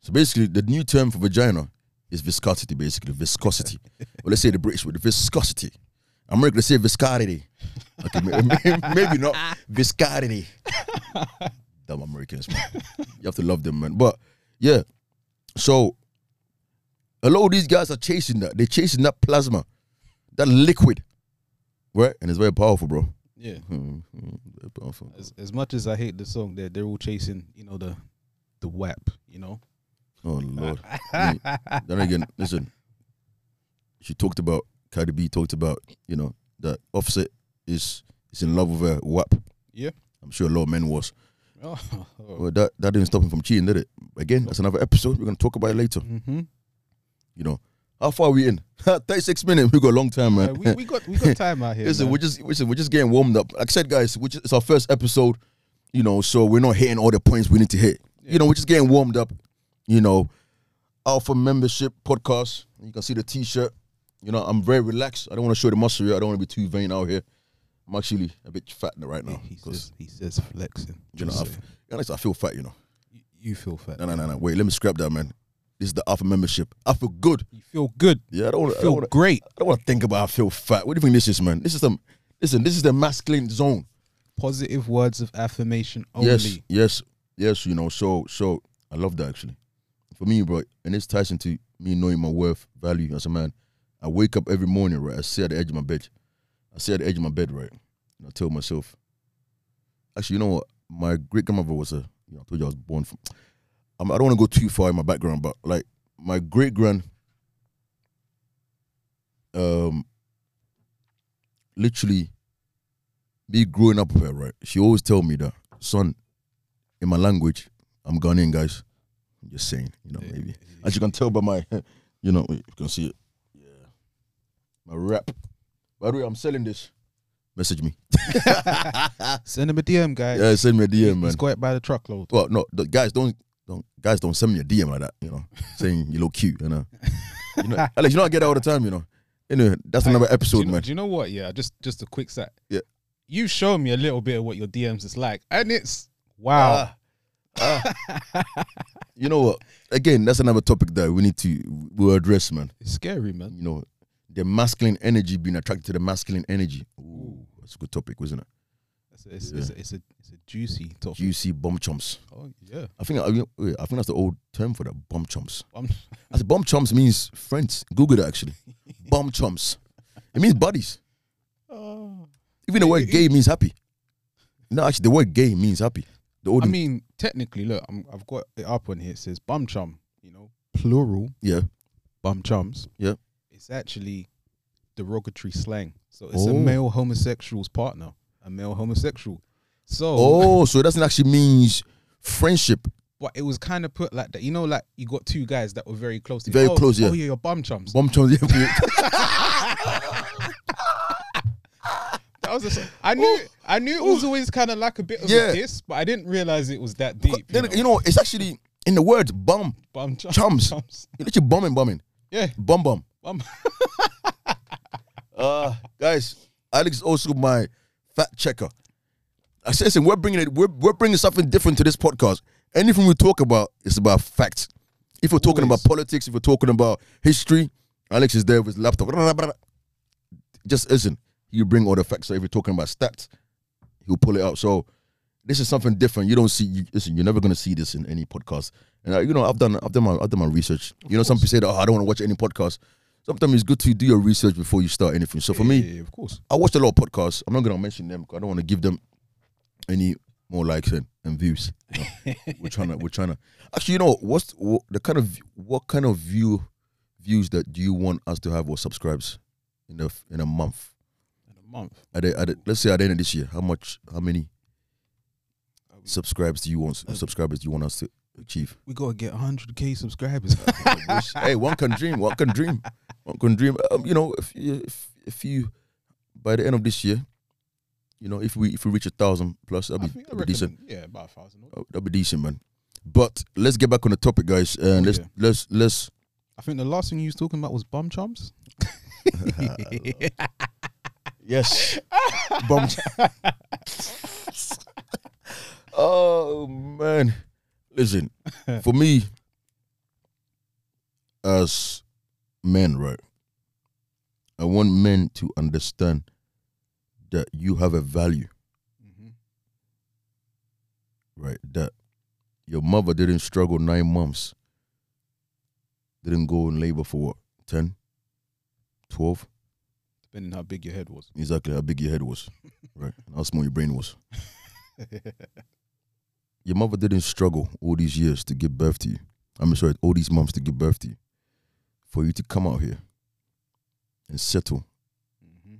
So basically, the new term for vagina is viscosity, basically. Viscosity. (laughs) let's say the British word, viscosity. America, let's say viscosity. Okay, may- may- maybe not viscosity. (laughs) Dumb Americans, man. You have to love them, man. But yeah, so a lot of these guys are chasing that. They're chasing that plasma, that liquid, right? And it's very powerful, bro. Yeah. (laughs) As as much as I hate the song, they're they're all chasing, you know, the the WAP, you know. Oh (laughs) Lord. Then again, listen. She talked about Cardi B talked about you know that Offset is is in love with her WAP. Yeah. I'm sure a lot of men was. Oh. (laughs) Well, that that didn't stop him from cheating, did it? Again, that's another episode. We're gonna talk about it later. hmm You know, how far are we in? (laughs) 36 minutes. We got a long time, man. we, we got we got (laughs) time out here. Listen, man. we're just listen, we're just getting warmed up. Like I said, guys, it's our first episode, you know, so we're not hitting all the points we need to hit. You know, we're just getting warmed up. You know, Alpha membership podcast. You can see the T-shirt. You know, I'm very relaxed. I don't want to show the muscle. I don't want to be too vain out here. I'm actually a bit fat right now he says he says flexing. you know, I, feel fat. You know, you, you feel fat. no, no, no, no. Wait, let me scrap that, man. This is the Alpha membership. I feel good. You feel good. Yeah, I don't. Wanna- I don't feel wanna- great. I don't want to think about. I feel fat. What do you think this is, man? This is some. Listen, this is the masculine zone. Positive words of affirmation only. Yes, yes, yes. You know, so so I love that actually. For me, bro, and it's ties into me knowing my worth, value as a man. I wake up every morning, right? I sit at the edge of my bed. I sit at the edge of my bed, right? And I tell myself, actually, you know what? My great grandmother was a. You know, I told you I was born from. Um, I don't want to go too far in my background, but like my great grand, um, literally, me growing up with her, right? She always tell me that, son, in my language, I'm Ghanaian, guys. I'm just saying, you know, maybe. As you can tell by my, (laughs) you know, you can see it. Yeah. My rap. By the way, I'm selling this. Message me. (laughs) (laughs) Send him a DM, guys. Yeah, send me a DM, man. He's got it by the truckload. Well, no, the guys don't don't guys don't send me a DM like that, you know, (laughs) saying you look cute, you know. (laughs) You know, Alex, you know I get that all the time, you know. Anyway, that's another do episode, you, know, man. do you know what? Yeah, just just a quick set. Yeah. You show me a little bit of what your DMs is like, and it's wow. Ah, ah. (laughs) you know what? Again, that's another topic that we need to we'll address, man. it's scary, man. You know, the masculine energy being attracted to the masculine energy. Ooh, that's a good topic, wasn't it? It's, it's, it's, it's a it's a juicy topic. Juicy bomb chumps. Oh yeah. I think I, I think that's the old term for that. Bomb chumps. Um, I said bomb chumps means friends. Google that actually. (laughs) bomb chumps. It means buddies. oh. Even the word gay means happy. No, actually, the word gay means happy. The old, I mean, technically, look, I'm, I've got it up on here. It says bum chum. You know, plural yeah, bum chums. Yeah. It's actually derogatory slang. So it's Oh. a male homosexual's partner, a male homosexual. So, Oh, so it doesn't actually means friendship. but it was kind of put like that. You know, like you got two guys that were very close. To Very oh, close, yeah. Oh yeah, your bum chums. Bomb chums. Yeah. (laughs) That was just, I knew I knew it was always kind of like a bit of Yeah. a diss, but I didn't realize it was that deep. then, you know? you know, it's actually in the words bum. bum chum, chums. chums. You're literally bumming, bumming. Yeah, Bum, bum. bum. (laughs) Uh, guys, Alex also my fact checker. I said, listen, we're bringing it. We're, we're bringing something different to this podcast. Anything we talk about is about facts. If we're talking Always. about politics, if we're talking about history, Alex is there with his laptop. Just listen. You bring all the facts. So if you're talking about stats, he'll pull it out. So this is something different. You don't see. You, listen, you're never gonna see this in any podcast. And uh, you know, I've done, I've done my, I've done my research. you know, some people say that oh, I don't want to watch any podcast. Sometimes it's good to do your research before you start anything. So for me, Yeah, yeah, of course. I watched a lot of podcasts. I'm not gonna mention them because I don't want to give them any more likes and, and views. you know. (laughs) we're trying to, we're trying to. Actually, you know what's what, the kind of what kind of view views that do you want us to have or subscribes in a in a month? In a month. At the, at the, let's say at the end of this year, how much, how many subscribers do you want? Subscribers do you want us to achieve? We gotta get 100k subscribers. (laughs) hey, one can dream. One can dream. One can dream. Um, you know, if if if you by the end of this year, you know, if we if we reach a thousand plus, that'd be, that'd be decent. yeah, about a thousand. Uh, That'd be decent, man. But let's get back on the topic, guys, and Oh, let's yeah. let's let's. I think the last thing you was talking about was bum chumps. (laughs) Yes. (laughs) Bum. oh man, listen. For me, as men, right, I want men to understand that you have a value, Mhm. right? That your mother didn't struggle nine months, didn't go in labor for what, 10, 12? Depending how big your head was. Exactly how big your head was, (laughs) right? And how small your brain was. (laughs) Your mother didn't struggle all these years to give birth to you. I'm sorry, all these months to give birth to you. For you to come out here and settle Mhm.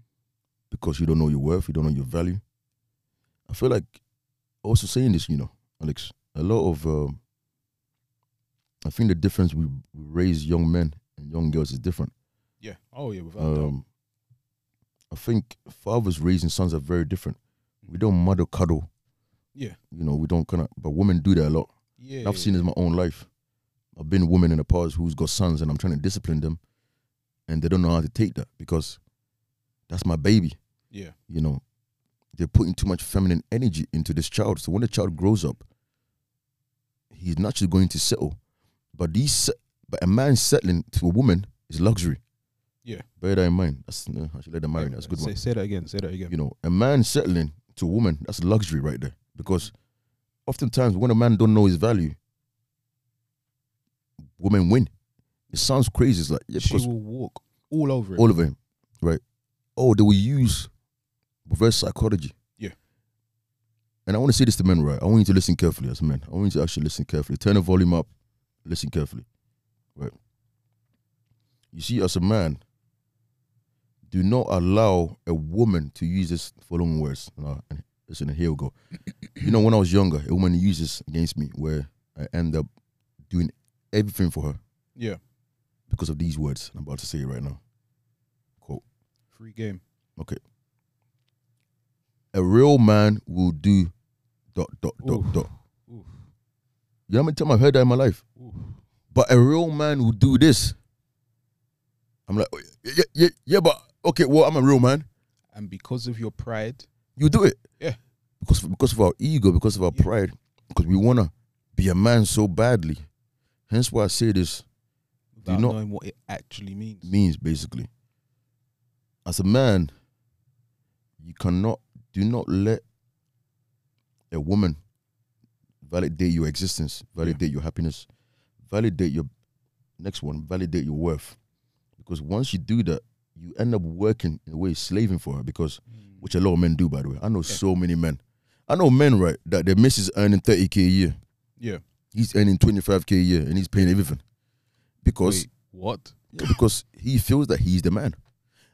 because you don't know your worth, you don't know your value. I feel like also saying this, you know, Alex, a lot of um, I think the difference we, raise young men and young girls is different. Yeah. Oh yeah, without. Um, I think fathers raising sons are very different. We don't mother cuddle, Yeah. you know, we don't kind of, but women do that a lot. Yeah. I've seen it in my own life. I've been women in the past who's got sons and I'm trying to discipline them and they don't know how to take that because that's my baby, Yeah. you know. They're putting too much feminine energy into this child. So when the child grows up, he's naturally going to settle. But these but a man settling to a woman is luxury. Yeah. Bear that in mind. That's uh, I should let them marry. That's a good say, one. Say that again. Say that again. You know, a man settling to a woman, that's luxury right there. Because oftentimes when a man don't know his value, women win. It sounds crazy. It's like yeah, she will walk all over it. all of them, right? Oh, they will use reverse psychology. Yeah. And I want to say this to men, right? I want you to listen carefully as men. I want you to actually listen carefully. Turn the volume up. Listen carefully. Right. You see, as a man, do not allow a woman to use this following words. No, listen, here we go. you know, when I was younger, a woman used this against me where I end up doing everything for her yeah. because of these words. I'm about to say it right now. Quote. Free game. Okay. A real man will do dot dot dot Oof. dot. Oof. You know how many times I've heard that in my life? Oof. But a real man will do this. I'm like, "Oh, yeah, yeah, yeah, but okay, well, I'm a real man. And because of your pride, You do it. Yeah. Because because of our ego, because of our Yeah. pride, because we wanna be a man so badly. Hence why I say this without not- knowing what it actually means. means basically. As a man, you cannot do not let a woman validate your existence, validate your happiness, validate your next one, validate your worth. Because once you do that, you end up working in a way slaving for her because Mm. Which a lot of men do by the way. I know Yeah. so many men. I know men, right, that their missus earning 30k a year. Yeah. He's earning 25k a year and he's paying everything. Because Wait, what? yeah, because he feels that he's the man.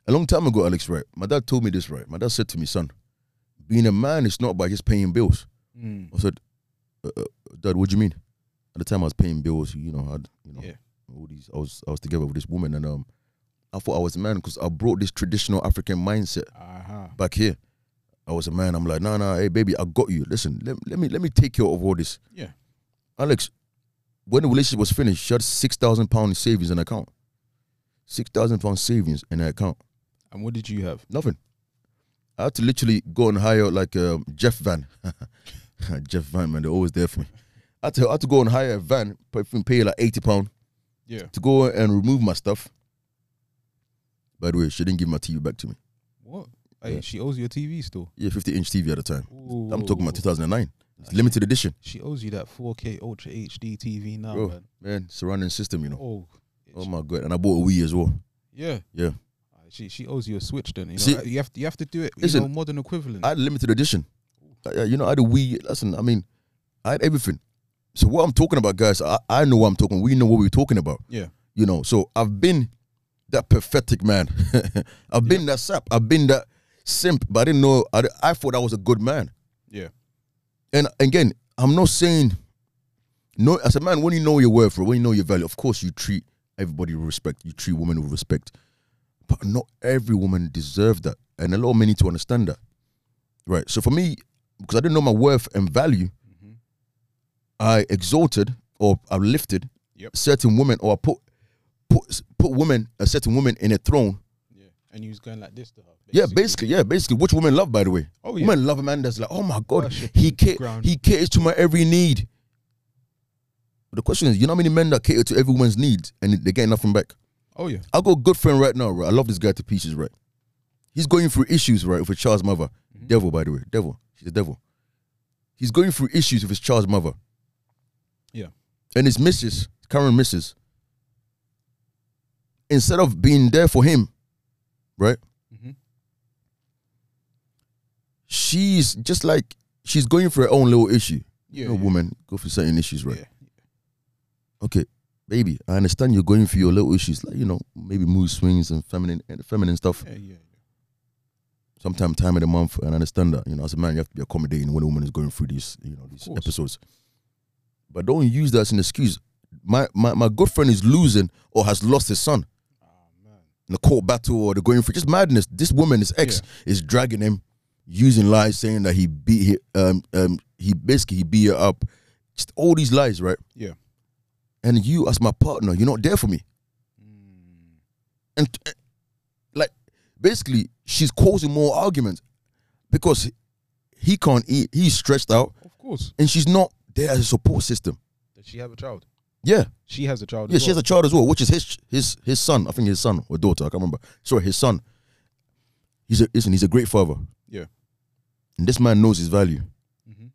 A long time ago, Alex, right? My dad told me this, right? My dad said to me, son, being a man is not by just paying bills. Mm. I said, uh, uh, Dad, what do you mean? At the time, I was paying bills. You know, I had, you know, Yeah. all these. I was, I was together with this woman, and um, I thought I was a man because I brought this traditional African mindset Uh-huh. back here. I was a man. I'm like, no, no, hey, baby, I got you. Listen, let, let me, let me take care of all this. Yeah. Alex, when the relationship was finished, she had six thousand pounds savings in her account. Six thousand pounds savings in her account. And what did you have? Nothing. I had to literally go and hire like um, Jeff Van. (laughs) Jeff Van, man, they're always there for me. I had to, I had to go and hire a van, pay, pay like eighty pound Yeah. to go and remove my stuff. By the way, she didn't give my TV back to me. What? Hey, Yeah. she owes you a TV still. Yeah, fifty inch TV at the time. I'm talking about 2009. It's limited edition, She owes you that 4K Ultra HD TV now, Bro. man. man. Surrounding system, you know. Oh, Oh my god! And I bought a Wii as well. yeah, Yeah. She she owes you a Switch then. You know, See- you have to you have to do it. You Listen, know, modern equivalent. I had limited edition. Uh, you know, I had a Wii. Listen, I mean, I had everything. So what I'm talking about, guys, I, I know what I'm talking. We know what we're talking about. yeah, You know, so I've been that pathetic man. (laughs) I've been that sap. I've been that simp, but I didn't know. I, I thought I was a good man. Yeah. And again, I'm not saying no. As a man, when you know your worth, when you know your value, of course you treat everybody with respect. You treat women with respect, but not every woman deserves that, and a lot of men need to understand that. Right. So for me, because I didn't know my worth and value, Mm-hmm. I exalted or I lifted Yep. certain women, or I put put put women, a certain woman in a throne. Yeah. And he was going like this to her. Yeah, basically, yeah, basically, which women love, by the way. Oh, yeah. Women love a man that's like, oh my god, Worship he ca- ground. he caters to my every need. But the question is, you know how many men that cater to everyone's needs and they get nothing back? Oh yeah. I got a good friend right now, right? I love this guy to pieces, right? He's going through issues, right, with his child's mother. Mm-hmm. Devil, by the way, devil. She's a devil. He's going through issues with his child's mother. Yeah. And his missus, current missus, instead of being there for him, right? Mhm. She's just like she's going for her own little issue. Yeah. you know, yeah. woman go through certain issues, right? Yeah. Okay, baby, I understand you're going through your little issues, like you know, maybe mood swings and feminine and feminine stuff. Yeah. Yeah. Sometime time of the month, and I understand that. You know, as a man, you have to be accommodating when a woman is going through these, you know, these episodes. But don't use that as an excuse. My my my good friend is losing or has lost his son. In the court battle or they're going through just madness. This woman, his ex, is dragging him, using lies, saying that he beat um um he basically he beat her up. Just all these lies, right? Yeah. And you, as my partner, you're not there for me. Mm. And uh, like basically, she's causing more arguments because he can't eat. He's stressed out, Of course. and she's not there as a support system. Does she have a child? Yeah, She has a child. yeah. as She has well. a child as well, which is his his his son. I think his son or daughter. I can't remember. Sorry, his son. He's a listen. He's a great father. Yeah. And this man knows his value, Mhm.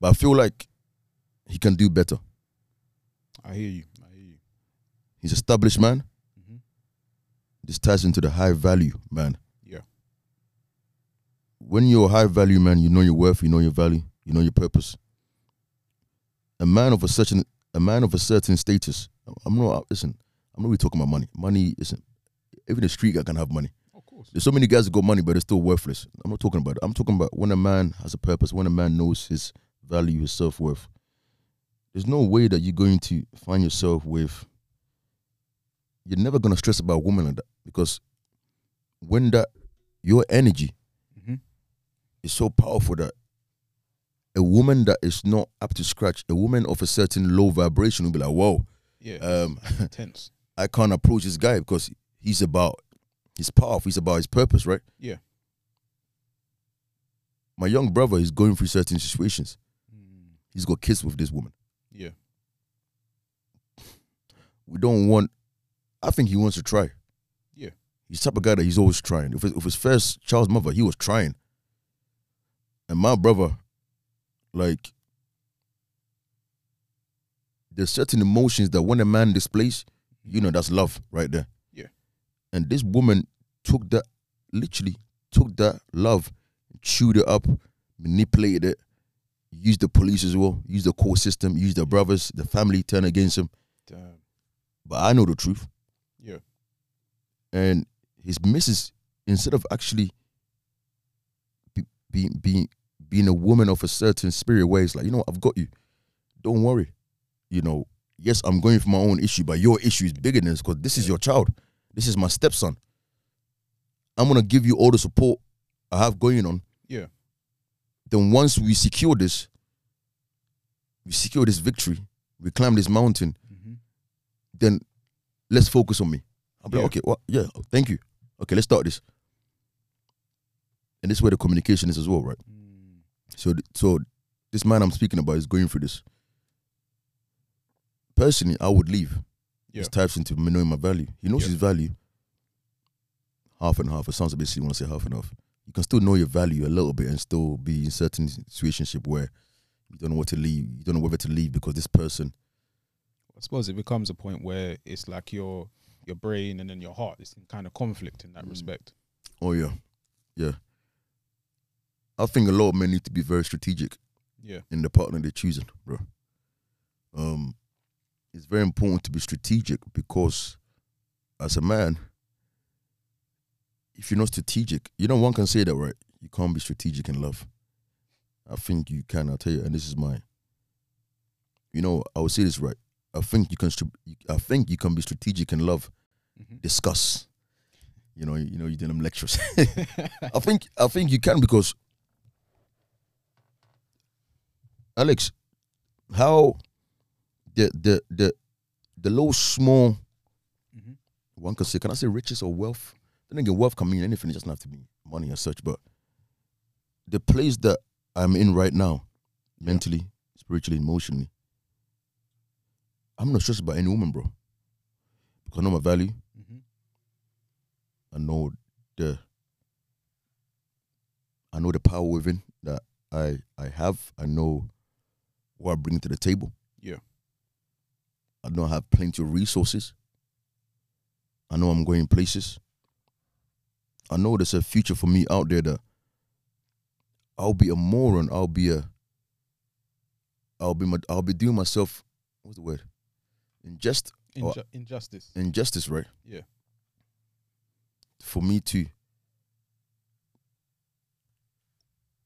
but I feel like he can do better. I hear you. I hear you. He's established man. Mhm. This ties into the high value man. Yeah. When you're a high value man, you know your worth, you know your value, you know your purpose. A man of a certain a man of a certain status. I'm not listen. I'm not really talking about money. Money isn't. Even a street guy can have money. Of course. There's so many guys that got money, but they're still worthless. I'm not talking about it. I'm talking about when a man has a purpose, when a man knows his value, his self worth. There's no way that you're going to find yourself with. You're never gonna stress about a woman like that because when that your energy Mhm. is so powerful that a woman that is not up to scratch, a woman of a certain low vibration will be like, "Whoa, Yeah. um, (laughs) intense. I can't approach this guy because he's about his path, he's about his purpose, right? Yeah. My young brother is going through certain situations. Mm. He's got kids with this woman. Yeah. We don't want. I think he wants to try. Yeah. He's the type of guy that he's always trying. If his, if his first child's mother, he was trying. And my brother, like, there's certain emotions that when a man displays, you know that's love right there. Yeah. And this woman took that, literally took that love, chewed it up, manipulated it, used the police as well, used the court system, used the brothers, the family turned against him. Damn. But I know the truth. Yeah. And his missus, instead of actually be, being being being a woman of a certain spirit where it's like, you know, what, I've got you. Don't worry. You know, yes, I'm going for my own issue, but your issue is bigger than this because this is your child. This is my stepson. I'm gonna give you all the support I have going on. Yeah. Then once we secure this, we secure this victory, we climb this mountain, Mhm. then let's focus on me. I'll be Yeah. like, okay, well, yeah, thank you. Okay, let's start this. And this is where the communication is as well, right? Mm. So, th- so this man I'm speaking about is going through this. Personally, I would leave. Yeah. This types into me knowing my value. He knows Yeah. his value. Half and half. It sounds a bit silly when I say half and half. You can still know your value a little bit and still be in certain situationship where you don't know what to leave. You don't know whether to leave because this person. I suppose it becomes a point where it's like your your brain and then your heart is in kind of conflict in that Mm. respect. Oh yeah, yeah. I think a lot of men need to be very strategic Yeah. in the partner they're choosing, bro. Um, it's very important to be strategic because, as a man, if you're not strategic, you know, one can say that, right? You can't be strategic in love. I think you can. I'll tell you, and this is my. You know, I would say this right. I think you can. I think you can be strategic in love. Mhm. Discuss. You know, you know, you did them lectures. (laughs) I think, I think you can because. Alex, how the the the the low small Mhm. one could say, can I say riches or wealth? Then again, wealth can mean anything. It doesn't have to be money as such. But the place that I'm in right now, mentally, spiritually, emotionally, I'm not stressed about any woman, bro. Because I know my value. Mhm. I know the I know the power within that I I have. I know what I bring to the table. Yeah. I know I have plenty of resources. I know I'm going places. I know there's a future for me out there that I'll be a moron. I'll be a I'll be my I'll be doing myself what's the word? Ingest Inju- injustice. injustice, right? Yeah. For me to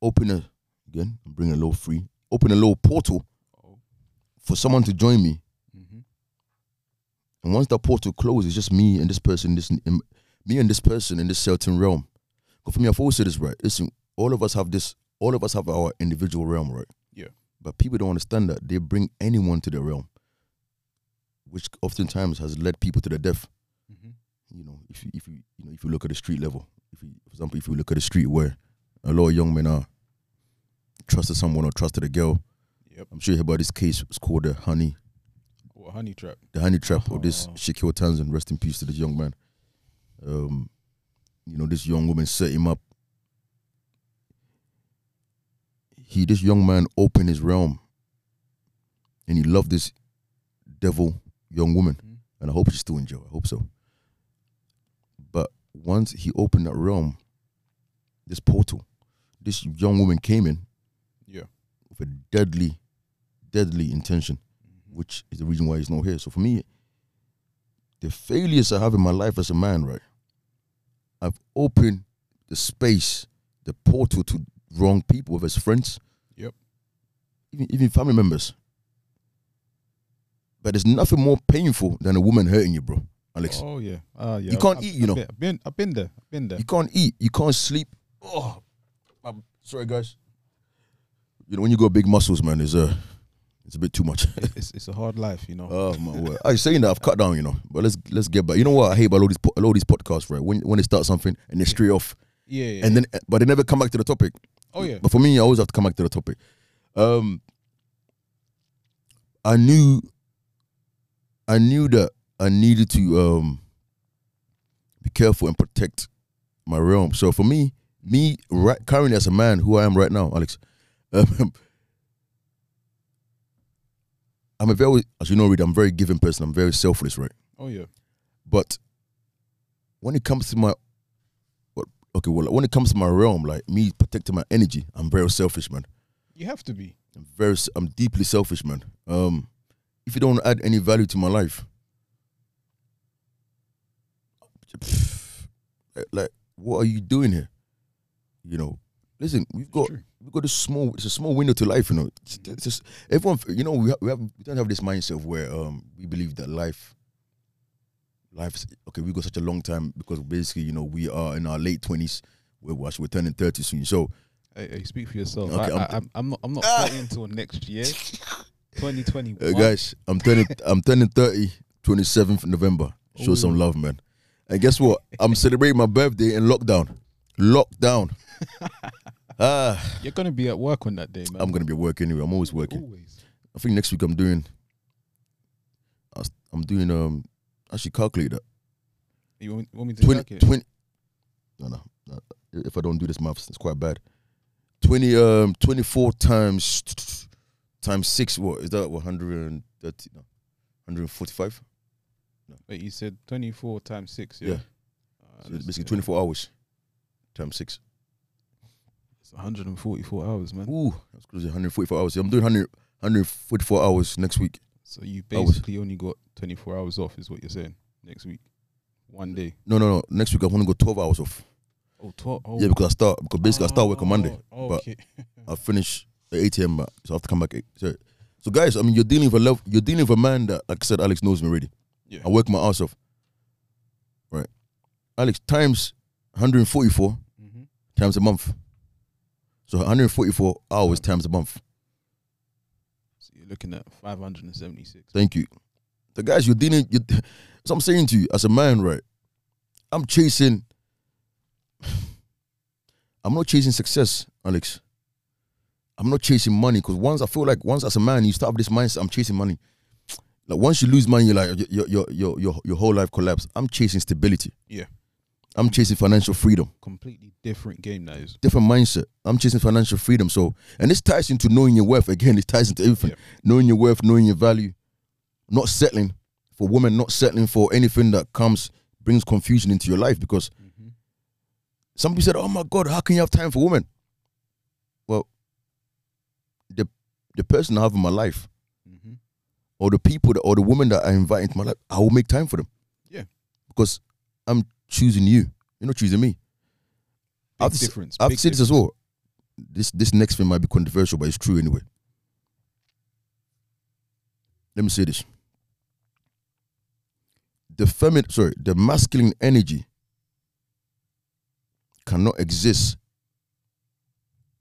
open a again, I'm bringing a little free, open a little portal Oh. for someone to join me. hmm And once that portal closes, it's just me and this person, this in, me and this person in this certain realm. But for me, I've always said this right. Listen, all of us have this. All of us have our individual realm, right? Yeah. But people don't understand that they bring anyone to their realm, which oftentimes has led people to their death. hmm You know, if you if you you know if you look at the street level, if you, for example, if you look at the street where a lot of young men are trusted someone or trusted a girl, Yep. I'm sure you heard about this case. It's called the honey What honey trap? the honey trap or this Oh. Shaquille Townsend, rest in peace to this young man. Um, you know, this young woman set him up. He, this young man, opened his realm, and he loved this devil young woman, Mhm. and I hope she's still in jail. I hope so. But once he opened that realm, this portal, this young woman came in. With a deadly, deadly intention Mhm. which is the reason why he's not here. So for me, the failures I have in my life as a man, right? I've opened the space, the portal to wrong people, whether it's friends, Yep. even even family members. But there's nothing more painful than a woman hurting you, bro. Alex, Oh yeah. Ah yeah. You can't I've- eat, you I've know. Been, I've been. I've been there. I've been there. you can't eat, you can't sleep. Oh, I'm sorry, guys. You know when you got big muscles, man, it's uh, it's a bit too much. (laughs) it's it's a hard life, you know. Oh my word! I'm saying that I've cut down, you know. But let's let's get back. You know what I hate about all these po- a these podcasts, right? When when they start something and they stray off, yeah. yeah and then but they never come back to the topic. oh yeah. But for me, I always have to come back to the topic. Um, I knew, I knew that I needed to um be careful and protect my realm. So for me, me right currently as a man, who I am right now, Alex, um, (laughs) I'm a very, as you know, Reed, I'm a very giving person. I'm very selfless, right? Oh yeah. But when it comes to my what okay, well when it comes to my realm, like me protecting my energy, I'm very selfish, man. You have to be. I'm very I'm deeply selfish, man. Um if you don't add any value to my life, (sighs) like what are you doing here? You know, listen, we've got we've got a small it's a small window to life, you know. It's, it's just everyone you know, we have, we have we don't have this mindset of where um we believe that life life okay, we've got such a long time because basically, you know, we are in our late twenties. We're we're we're turning thirty soon. So Hey, hey, speak for yourself. Okay, I, I'm- I, I'm, not. I'm not Ah. until next year, (laughs) 2021. uh, guys, I'm turning I'm turning 30, 27th November. Show some love, man. And guess what? I'm celebrating my birthday in lockdown. Lockdown. (laughs) ah, You're gonna be at work on that day, man. I'm gonna be at work anyway. I'm always working. Always. I think next week I'm doing. I'm doing um. Actually, calculate that. You want, want me to 20, it? 20 no, no, no. If I don't do this maths, it's quite bad. 20, um, 24 times times six. What is that? 130? No, 145. Wait, you said 24 times six. Yeah. Yeah. Uh, So basically 24 hours times six. It's 144 hours, man. Ooh, that's crazy. 144 hours. I'm doing 100, 144 hours next week. So you Hours. basically only got 24 hours off, is what you're saying next week. One day. No, no, no. Next week I want to go 12 hours off. Oh, 12. Oh, Yeah, because I start because basically I start work on Monday. Oh, but- okay. I finish at 8 a.m. but- So I have to come back. Eight. So, so guys, I mean, you're dealing with a level, you're dealing with a man that, like I said, Alex knows me already. Yeah. I work my ass off. Right, Alex times 144 hmm times a month. So 144 hours times a month. So you're looking at 576. Thank you. The guys you're dealing, you, so I'm saying to you as a man, right? I'm chasing. I'm not chasing success, Alex. I'm not chasing money because once I feel like once as a man you start with this mindset, I'm chasing money. Like once you lose money, you're like your your your your your whole life collapse. I'm chasing stability. Yeah. I'm chasing financial freedom. Completely different game that is. Different mindset. I'm chasing financial freedom. So and this ties into knowing your worth. Again, it ties into everything. Yeah. Knowing your worth, knowing your value, not settling for women, not settling for anything that comes brings confusion into your life because hmm some people said, "Oh my God, how can you have time for women?" Well, the the person I have in my life, hmm or the people that, or the women that I invite into my life, I will make time for them. Yeah. because I'm choosing you. You're not choosing me. Big I've difference. I've big said this as well. This this next thing might be controversial, but it's true anyway. Let me say this. The feminine, sorry, the masculine energy cannot exist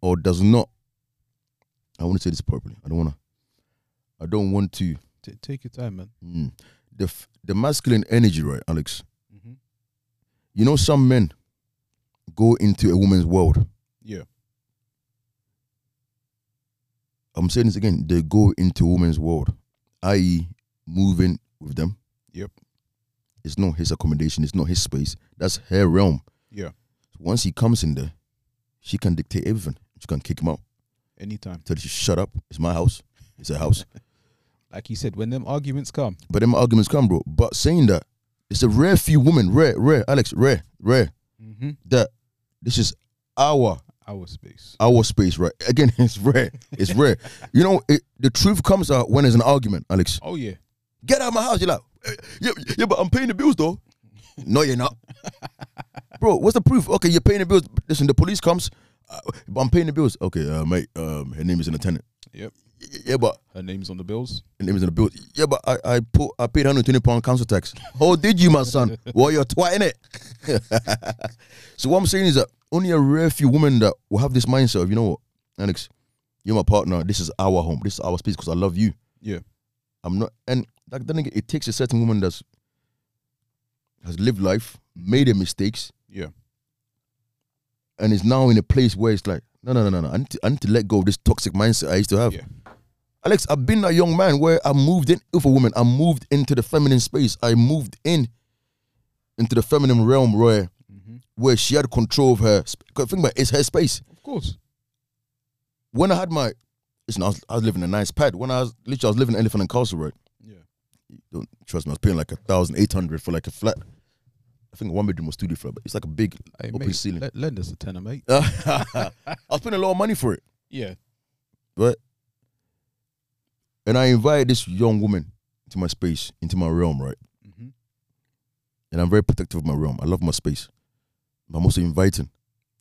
or does not. I want to say this properly. I don't want to. I don't want to. T- take your time, man. Mm. The f- the masculine energy, right, Alex? You know, some men go into a woman's world. Yeah. I'm saying this again. They go into a woman's world, i.e., moving with them. Yep. It's not his accommodation. It's not his space. That's her realm. Yeah. Once he comes in there, she can dictate everything. She can kick him out. Anytime. Tell you, shut up. It's my house. It's her house. (laughs) Like you said, when them arguments come, but them arguments come, bro. But saying that, it's a rare few women, rare, rare, Alex, rare, rare, mm-hmm. that this is our our space. our space, right? (laughs) Again, it's rare. It's rare. You know, it, the truth comes out when there's an argument, Alex. Oh yeah. Get out of my house. You're like, "Eh, yeah, yeah, but I'm paying the bills though. (laughs) no, you're not. Bro, what's the proof? Okay, you're paying the bills. Listen, the police comes, I'm paying the bills. Okay, uh, mate, um, her name is an attendant. Yep. Yeah, but Her name's on the bills. her name is in the bills. Yeah, but I, I put I paid 120 pound council tax. (laughs) Oh, did you, my son? (laughs) well, you're twatting it. (laughs) so what I'm saying is that only a rare few women that will have this mindset of, you know what, Alex, you're my partner. This is our home. This is our space because I love you. Yeah. I'm not, and like then it takes a certain woman that's has lived life, made her mistakes, Yeah. And is now in a place where it's like, no, no, no, no, no. I need to, I need to let go of this toxic mindset I used to have. Yeah. Alex, I've been a young man where I moved in with a woman. I moved into the feminine space. I moved in into the feminine realm where hmm where she had control of her. Think about it, it's her space. Of course. When I had my, listen, I was, I was living in a nice pad. When I was literally, I was living in Elephant and Castle, right? Yeah. Don't trust me. I was paying like a thousand eight hundred for like a flat. I think a one bedroom or studio flat, but it's like a big Hey, open mate, ceiling. let- lend us a tenner, mate. (laughs) I was paying a lot of money for it. Yeah. But and I invited this young woman into my space, into my realm, right? hmm And I'm very protective of my realm. I love my space. But I'm also inviting.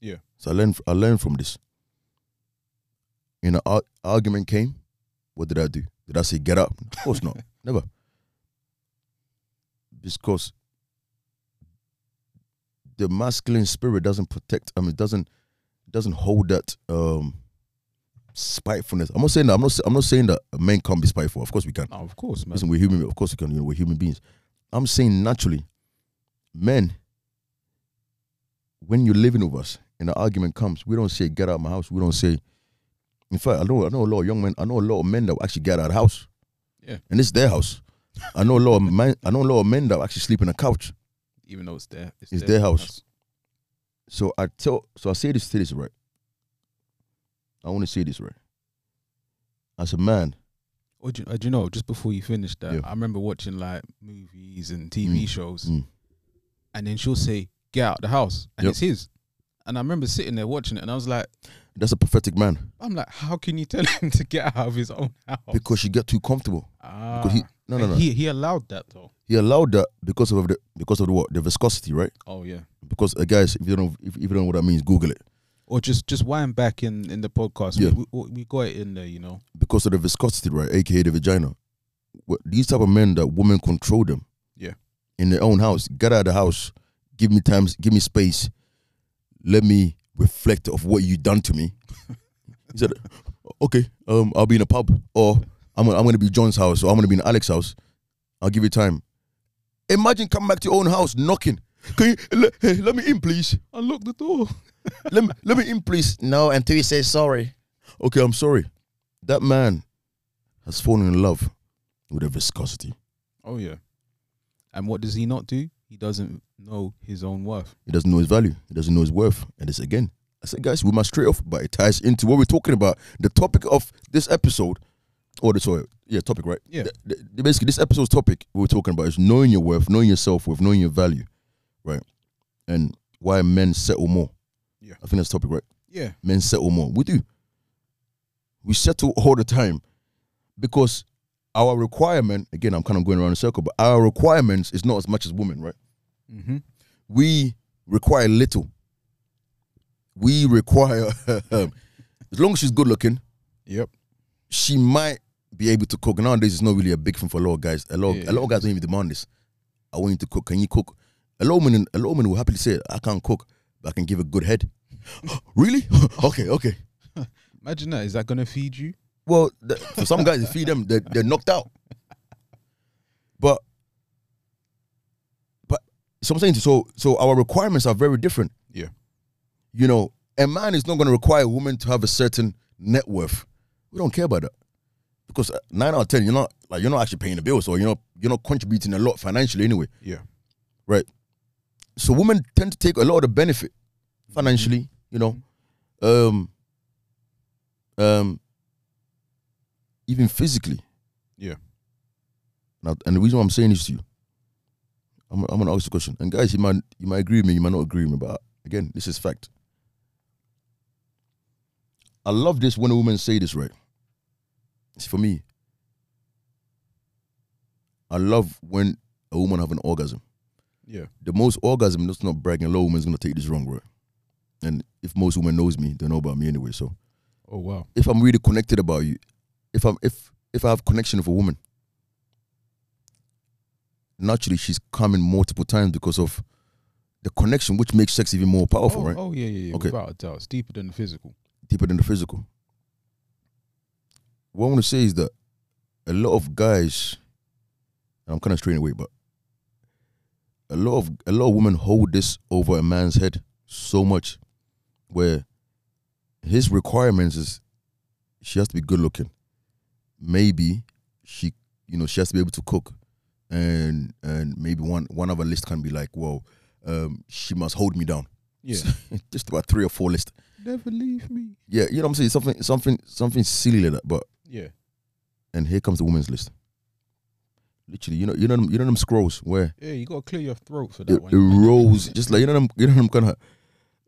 Yeah. So I learned I learned from this. And an argument came. What did I do? Did I say get up? Of course not. (laughs) Never. Because the masculine spirit doesn't protect, I mean, it doesn't doesn't hold that um spitefulness. I'm not saying that I'm not I'm not saying that men can't be spiteful. Of course we can. Oh, of course, man. Listen, we're human. Of course, we can. You know, we're human beings. I'm saying naturally, men. When you're living with us and the argument comes, we don't say get out of my house. We don't say. In fact, I know I know a lot of young men. I know a lot of men that actually get out of the house. Yeah. And it's their house. I know a lot of men. I know a lot of men that actually sleep in a couch. Even though it's there, It's their house. So I tell. So I say this to this right. I want to say this right. As a man, Or do, you, uh, do you know? Just before you finish that, Yeah. I remember watching like movies and TV Mm, shows, mm. and then she'll say, "Get out the house," and Yep. it's his. And I remember sitting there watching it, and I was like, that's a pathetic man "I'm like, how can you tell (laughs) him to get out of his own house?" because you get too comfortable. ah, Because he no no no. He he allowed that though. He allowed that because of the because of the what the viscosity, right? Oh yeah, because uh, guys, if you don't if, if you don't know what that means, Google it. Or just just wind back in in the podcast. Yeah. We, we, we got it in there, you know. because of the viscosity, right? AKA the vagina. What, these type of men that women control them. Yeah. In their own house. Get out of the house. Give me time. Give me space. Let me reflect of what you done to me. (laughs) he said, "Okay, um, I'll be in a pub, or I'm I'm gonna be John's house, or I'm gonna be in Alex's house. I'll give you time. Imagine coming back to your own house, knocking. Can you let, hey, let me in, please? Unlock the door. (laughs) let me let me in, please. No, until you say sorry. Okay, I'm sorry. That man has fallen in love with a viscosity. Oh yeah. And what does he not do? He doesn't know his own worth. He doesn't know his value. He doesn't know his worth. And this again, I said, guys, we must straight off, but it ties into what we're talking about. The topic of this episode, or the sorry, yeah, topic, right? Yeah. The- the- basically, this episode's topic we're talking about is knowing your worth, knowing yourself worth, knowing your value, right? And why men settle more. Yeah. I think that's the topic, right? Yeah. men settle more. We do. We settle (laughs) all the time because our requirement, again, I'm kind of going around in a circle, but our requirements is not as much as women, right? Mm-hmm. We require little. We require, (laughs) as long as she's good looking, Yep. she might be able to cook. Nowadays, it's not really a big thing for a lot of guys. A lot, of, Yeah. a lot of guys don't even demand this. I want you to cook. Can you cook? A lot of women, a lot of women will happily say, "I can't cook, but I can give a good head." (gasps) really? (laughs) okay, okay. (laughs) Imagine that. Is that gonna feed you? Well, the, for some guys, feed them, they're, they're knocked out. But, but so I'm saying, so so our requirements are very different. Yeah. You know, a man is not going to require a woman to have a certain net worth. We don't care about that because uh, nine out of ten, you're not like you're not actually paying the bills, or you're not you're not contributing a lot financially anyway. Yeah. Right. So women tend to take a lot of the benefit financially, you know. Um um even physically. Yeah. Now and the reason why I'm saying this to you, I'm I'm gonna ask the question. And guys, you might you might agree with me, you might not agree with me, but again, this is fact. I love this when a woman say this, right? It's for me. I love when a woman have an orgasm Yeah. the most orgasm, that's not bragging, a lot of women's gonna take this wrong, right? And if most women knows me, they know about me anyway. So Oh wow. if I'm really connected about you, if I'm if if I have connection with a woman, naturally she's coming multiple times because of the connection, which makes sex even more powerful, oh, right? oh yeah, yeah, yeah. Okay. Without a doubt, it's deeper than the physical. Deeper than the physical. What I want to say is that a lot of guys, I'm kind of straying away, but a lot of a lot of women hold this over a man's head so much, where his requirements is she has to be good looking. Maybe she, you know, she has to be able to cook, and and maybe one one of her list can be like, well, um, she must hold me down. Yeah. (laughs) Just about three or four lists. Never leave me. Yeah, you know what I'm saying? Something something something silly like that. But Yeah. and here comes the women's list. Literally, you know, you know them, you know them scrolls where Yeah, you gotta clear your throat for that it one. rolls just like you know them you know them kind of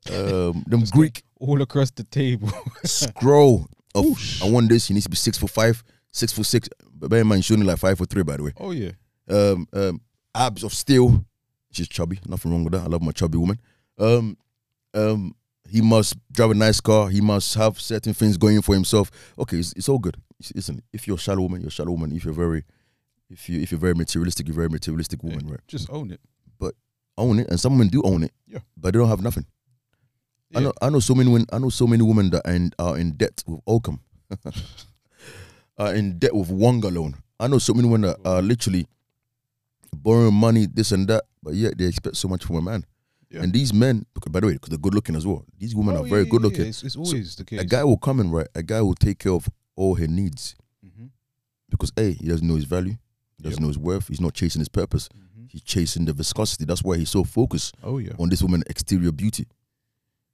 um them Just Greek All across the table. (laughs) scroll of. I want this. He needs to be six foot five, six foot six. But bear in mind, she's only like five foot three, by the way. oh yeah. Um, um, abs of steel. She's chubby. Nothing wrong with that. I love my chubby woman. Um, um, he must drive a nice car. He must have certain things going for himself. Okay, it's, it's all good. Listen, if you're a shallow woman, you're a shallow woman. If you're very, if you if you're very materialistic, you're a very materialistic woman, Yeah. right? Just own it. But own it, and some women do own it. Yeah. but they don't have nothing. I know I know so many women I know so many women that are in, are in debt with Oakam. (laughs) are in debt with Wonga loan. I know so many women that are literally borrowing money, this and that, but yet they expect so much from a man. Yeah. And these men, by the way, because they're good looking as well. These women Oh, are yeah, very yeah, good looking. It's, it's always the case. A guy will come in, right? A guy will take care of all her needs Mhm. because A, he doesn't know his value, he doesn't Yep. know his worth, he's not chasing his purpose, Mhm. he's chasing the viscosity. That's why he's so focused Oh yeah. on this woman's exterior beauty.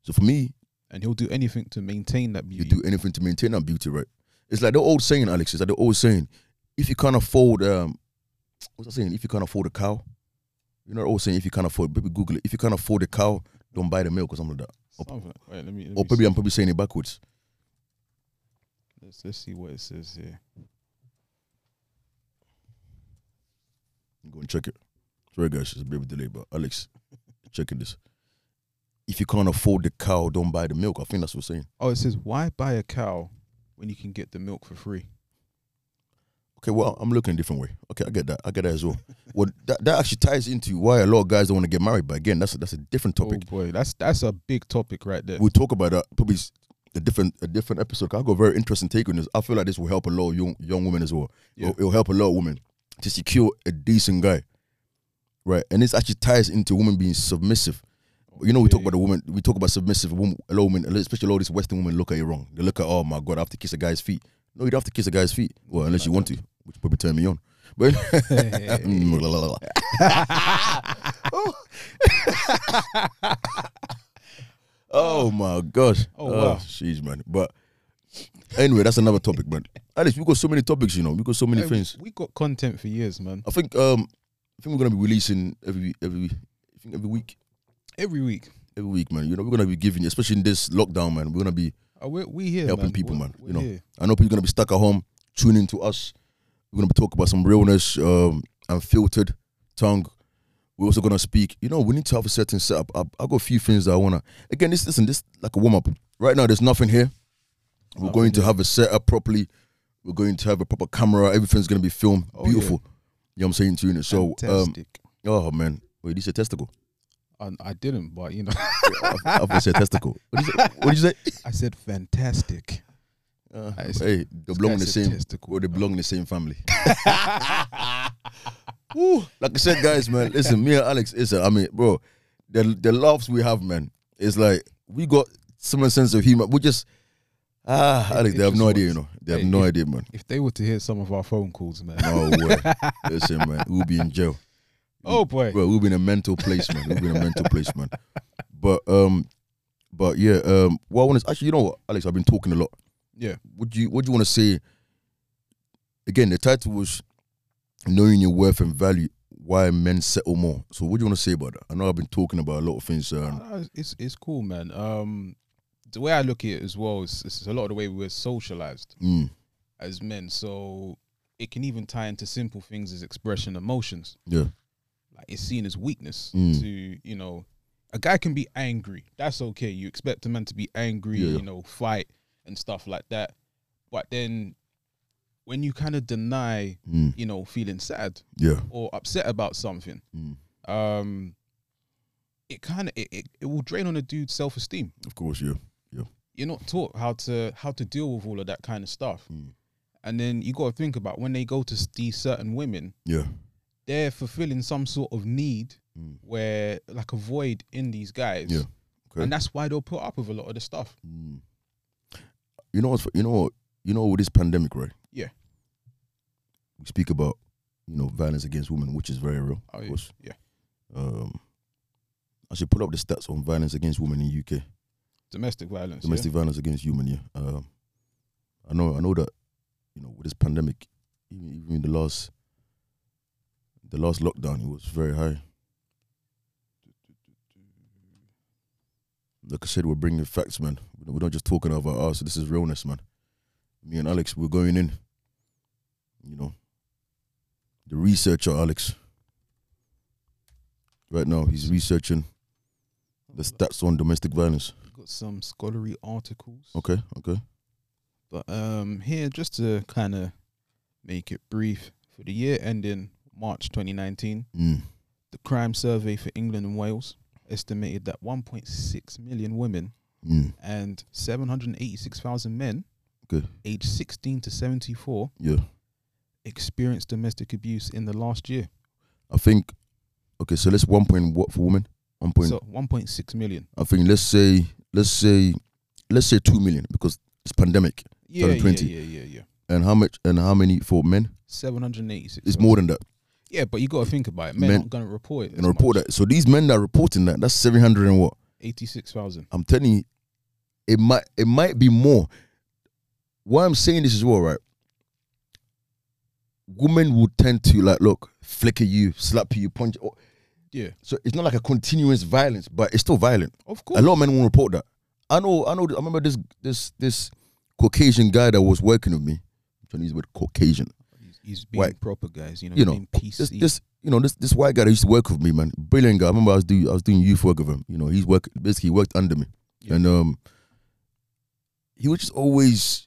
So for me, And he'll do anything to maintain that beauty. you beauty. do anything to maintain that beauty, right? It's like the old saying, Alex. It's like the old saying: if you can't afford, um, what's I saying? If you can't afford a cow, you know, saying: if you can't afford, maybe Google it. If you can't afford a cow, don't buy the milk or something like that. Something. Wait, let me. Let Or maybe. I'm probably saying it backwards. Let's let's see what it says here. Go and check it. Sorry, guys, it's a bit of a delay, but Alex, (laughs) checking this. if you can't afford the cow, don't buy the milk. I think that's what we're saying. Oh, it says why buy a cow when you can get the milk for free? Okay, well, I'm looking a different way. Okay, I get that. I get that as well. well, that, that actually ties into why a lot of guys don't want to get married. But again, that's a, that's a different oh, topic. Oh boy, that's that's a big topic right there. We'll talk about that probably a different a different episode. I got a very interesting take on this. I feel like this will help a lot of young young women as well. Yeah. It'll, it'll help a lot of women to secure a decent guy, right? And this actually ties into women being submissive. You know, we talk about the woman. We talk about submissive women. A lot of women, especially a lot of these Western women, look at it wrong. They look at, oh my god, I have to kiss a guy's feet. No, you don't have to kiss a guy's feet. Well, unless you want to, which probably turn me on. But (laughs) oh my gosh. Oh, wow. Jeez, man. But anyway, that's another topic, man. Alice, we got so many topics, you know. We got so many Hey, things. We got content for years, man. I think um I think we're gonna be releasing every every I think every week. Every week. Every week, man. You know, we're gonna be giving, especially in this lockdown, man. We're gonna be Oh, we we here, helping man. people, We're- man. we're You know, here. I know people are gonna be stuck at home, tuning to us. We're gonna be talking about some realness, um, unfiltered tongue. We're also gonna speak. You know, we need to have a certain setup. I, I got a few things that I wanna. Again, this listen, this like a warm up. Right now, there's nothing here. We're Nothing going to have a setup properly. We're going to have a proper camera. Everything's gonna be filmed. Oh, yeah. Beautiful. You know what I'm saying to you? So, um, oh man, wait, you said testicle? I, I didn't, but you know, (laughs) I, I said testicle. What did you say? What did you say? I said fantastic. Uh, hey, they belong in the same. testicle. Or they belong in the same family. (laughs) (laughs) Woo. Like I said, guys, man, listen, me and Alex, listen, I mean, bro, the the laughs we have, man, is like we got similar sense of humor. We just ah, It- Alex, it they have no idea, you know. They have Hey, no if- idea, man. If they were to hear some of our phone calls, man. No way. (laughs) listen, man, we'll be in jail. Oh boy. Bro, we'll be in a mental place, man. We'll be in a mental place, man. But um, but yeah, um, what I want to actually, you know what, Alex, I've been talking a lot. Yeah. What do you what do you want to say? Again, the title was knowing your worth and value. Why men settle more. So, what do you want to say about that? I know I've been talking about a lot of things. Um, Uh, it's it's cool, man. Um, the way I look at it as well is, is a lot of the way we're socialized mm, as men. So it can even tie into simple things as expression emotions. yeah, Like it's seen as weakness Mm. to you know, a guy can be angry. That's okay. You expect a man to be angry, Yeah. you know, fight and stuff like that. But then when you kind of deny, mm, you know, feeling sad yeah, or upset about something, mm, um, it kind of it, it, it will drain on a dude's self esteem. of course, yeah, yeah. You're not taught how to how to deal with all of that kind of stuff, Mm. and then you got to think about when they go to these certain women, yeah, they're fulfilling some sort of need mm, where like a void in these guys, Yeah. Okay. and that's why they'll put up with a lot of the stuff. You know what's you know what you know with this pandemic, right? Yeah. We speak about you know violence against women, which is very real. Oh, of yeah. course. yeah. Um, I should pull up the stats on violence against women in UK. Domestic violence. Domestic violence against women. Yeah. Um, I know. I know that. You know, with this pandemic, even even in the last, the last lockdown, it was very high. Like I said, we're bringing facts, man. We're not just talking about us. This is realness, man. Me and Alex, we're going in. You know, the researcher, Alex. Right now, he's researching the stats on domestic violence. Yeah. Got some scholarly articles. Okay, okay. But um, here just to kind of make it brief for the year ending March 2019, Mm. the crime survey for England and Wales estimated that 1.6 million women Mm. and 786,000 men Okay. aged 16 to 74 Yeah. experienced domestic abuse in the last year. I think okay, so let's one point what for women? One point So 1.6 million. I think let's say let's say let's say two million because it's pandemic. Yeah, yeah, yeah, yeah, yeah. And how much and how many for men? 786. It's more than that. Yeah, but you got to think about it. Men, Men- aren't going to report it. And report that. So these men that are reporting that, that's seven hundred and what? 86,000. I'm telling you, it might it might be more. Why I'm saying this as well, right? Women would tend to like look, flicker you, slap you, punch. oh, Yeah, So it's not like a continuous violence, but it's still violent. of course. A lot of men won't report that. I know, I know. I remember this this this Caucasian guy that was working with me. I'm trying to use the word Caucasian. He's being White. proper, guys. You know, You know, being PC. this this you know this this white guy that used to work with me, man, brilliant guy. I remember I was doing I was doing youth work with him. You know, he's work basically worked under me, Yeah. and um, he was just always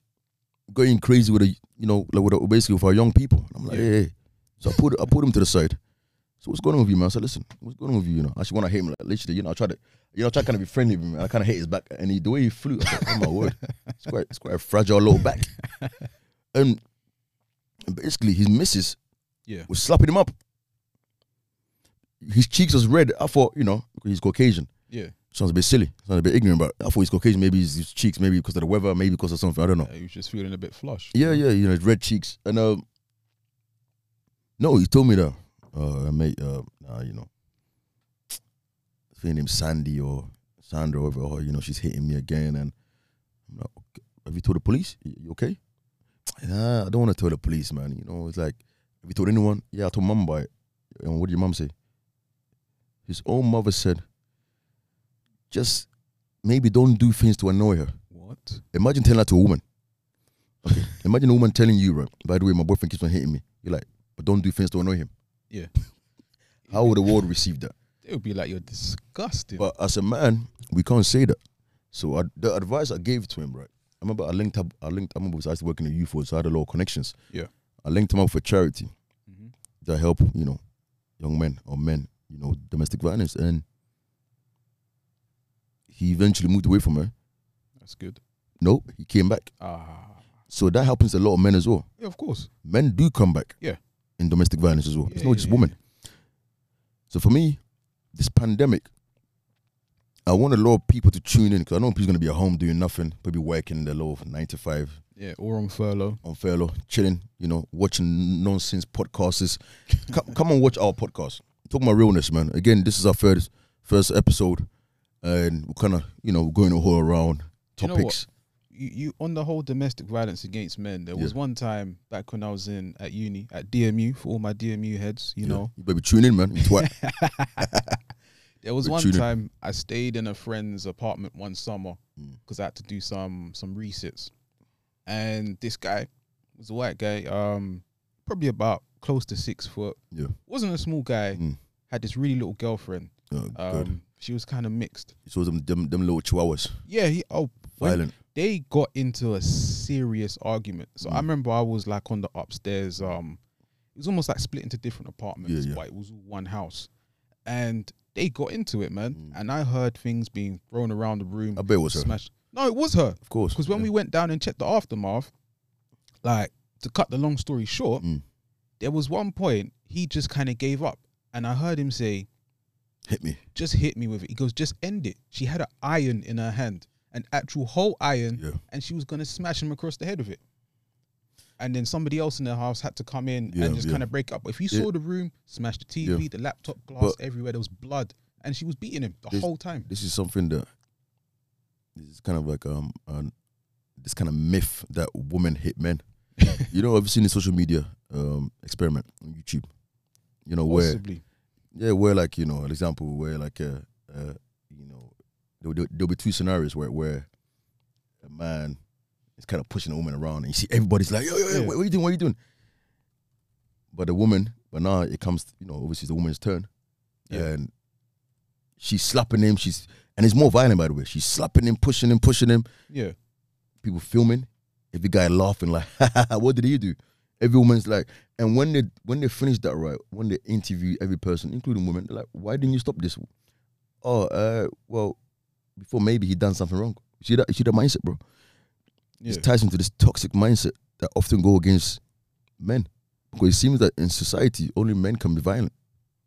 going crazy with a you know like with a, basically with our young people. I'm like, Yeah. hey, hey. so I put I put him to the side. So what's going on with you, man? I said, listen, what's going on with you? You know, I actually want to hate him. Like, literally, you know, I tried to, you know, I tried to kind of be friendly with him. I kind of hate his back, and he, the way he flew, I was like, oh my word, it's quite, it's quite a fragile little back. (laughs) And basically, his missus yeah, was slapping him up. His cheeks was red. I thought, you know, he's Caucasian. yeah. Sounds a bit silly. Sounds a bit ignorant, but I thought he's Caucasian. Maybe his, his cheeks, maybe because of the weather, maybe because of something. I don't know. Uh, he was just feeling a bit flush. Yeah, yeah, you know, his red cheeks. And um, no, he told me that, uh, mate, uh, nah, you know, I think her name's Sandy or Sandra or whatever, or, you know, she's hitting me again. And I'm like, okay. have you told the police? You okay? Nah, I don't want to tell the police, man. You know, it's like, have you told anyone? Yeah, I told mum about it. And what did your mum say? His own mother said, just maybe don't do things to annoy her. What? Imagine telling that to a woman. Okay. Imagine a woman telling you, right? By the way, my boyfriend keeps on hitting me. You're like, but don't do things to annoy him. Yeah. (laughs) How would the world receive that? It would be like, "You're disgusting." But as a man, we can't say that. So I, the advice I gave to him, right? I remember I linked up. I linked. I remember I used to work in the youth world, so I had a lot of connections. Yeah. I linked him up for charity Mhm. that help you know young men or men you know domestic violence, and he eventually moved away from her. That's good. No, he came back. Ah, So that happens to a lot of men as well. yeah, of course. men do come back Yeah. in domestic violence as well. it's not yeah, just yeah, women. So for me, this pandemic, I want a lot of people to tune in because I know people's gonna be at home doing nothing, probably working their low nine to five Yeah, or on furlough. on furlough, chilling, you know, watching nonsense podcasts. (laughs) come, come and watch our podcast. Talking about realness, man. Again, this is our first first episode, and we're kind of you know going all around Do you know topics. You, you on the whole domestic violence against men. There was Yeah. one time back when I was in at uni at DMU for all my DMU heads. You Yeah. know, you better tune in, man. (laughs) (laughs) There was one tuning. time I stayed in a friend's apartment one summer Mm. because I had to do some some resits, and this guy was a white guy, um, probably about close to six foot. Yeah. wasn't a small guy. Mm. Had this really little girlfriend. Oh. Um, she was kind of mixed. You saw them, them, them little chihuahuas, Yeah, he oh violent. they got into a serious argument. So I Mm. remember I was like on the upstairs. Um, it was almost like split into different apartments, Yeah, yeah. but it was one house, and they got into it, man. Mm. And I heard things being thrown around the room. I bet it was her. smashed. No, it was her. Of course. Because when yeah. we went down and checked the aftermath, like to cut the long story short, Mm. there was one point he just kind of gave up, and I heard him say, hit me. "Just hit me with it." He goes, "Just end it." She had an iron in her hand, an actual whole iron, Yeah. and she was gonna smash him across the head with it. And then somebody else in the house had to come in Yeah, and just yeah. kind of break up. But if you Yeah. saw the room, smash the TV, Yeah. the laptop, glass But- everywhere, there was blood, and she was beating him the This- whole time. This is something that this is kind of like um an, this kind of myth that women hit men. (laughs) you know, I've seen the social media um experiment on YouTube. You know where yeah, where like you know, an example where like uh, uh you know there'll, there'll be two scenarios where where a man is kind of pushing a woman around and you see everybody's like yo yo yo Yeah. what, what are you doing what are you doing? But the woman but now it comes you know obviously it's the woman's turn. Yeah. and she's slapping him she's and it's more violent by the way. She's slapping him pushing him pushing him. Yeah. people filming every guy laughing like (laughs) what did he do? Every woman's like and when they when they finish that right when they interview every person including women they're like why didn't you stop this? Oh uh well before maybe he done something wrong. See that you see that mindset bro It ties into this toxic mindset that often go against men because it seems that in society only men can be violent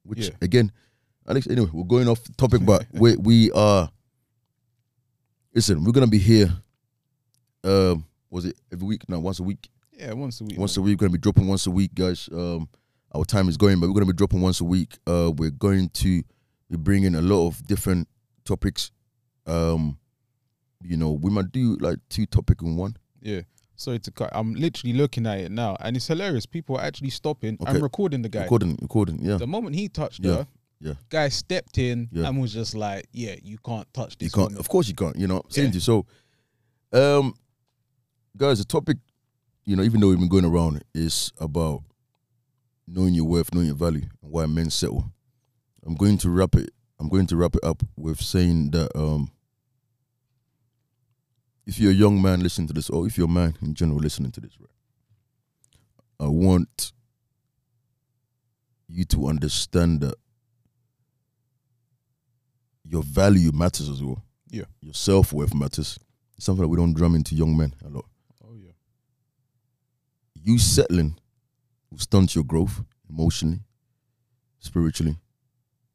which again alex anyway we're going off topic but (laughs) we we are listen we're gonna be here um was it every week no once a week Yeah, once a week. once a week. We're gonna be dropping once a week, guys. Um, our time is going, but we're gonna be dropping once a week. Uh, we're going to be bringing a lot of different topics. Um, you know, we might do like two topic in one. Yeah. Sorry to cut. I'm literally looking at it now, and it's hilarious. People are actually stopping Okay. and recording the guy. Recording, recording. Yeah, The moment he touched Yeah. her, Yeah. guy stepped in Yeah. and was just like, "Yeah, you can't touch this." you can't. woman." Of course, you can't. You know, saying Yeah. to you. So, um, guys, the topic, you know, even though we've been going around, is about knowing your worth, knowing your value, and why men settle. I'm going to wrap it. I'm going to wrap it up with saying that um, if you're a young man listening to this, or if you're a man in general listening to this, right, I want you to understand that your value matters as well. Yeah. Your self worth matters. It's something that we don't drum into young men a lot. Oh yeah. You settling will stunt your growth emotionally, spiritually,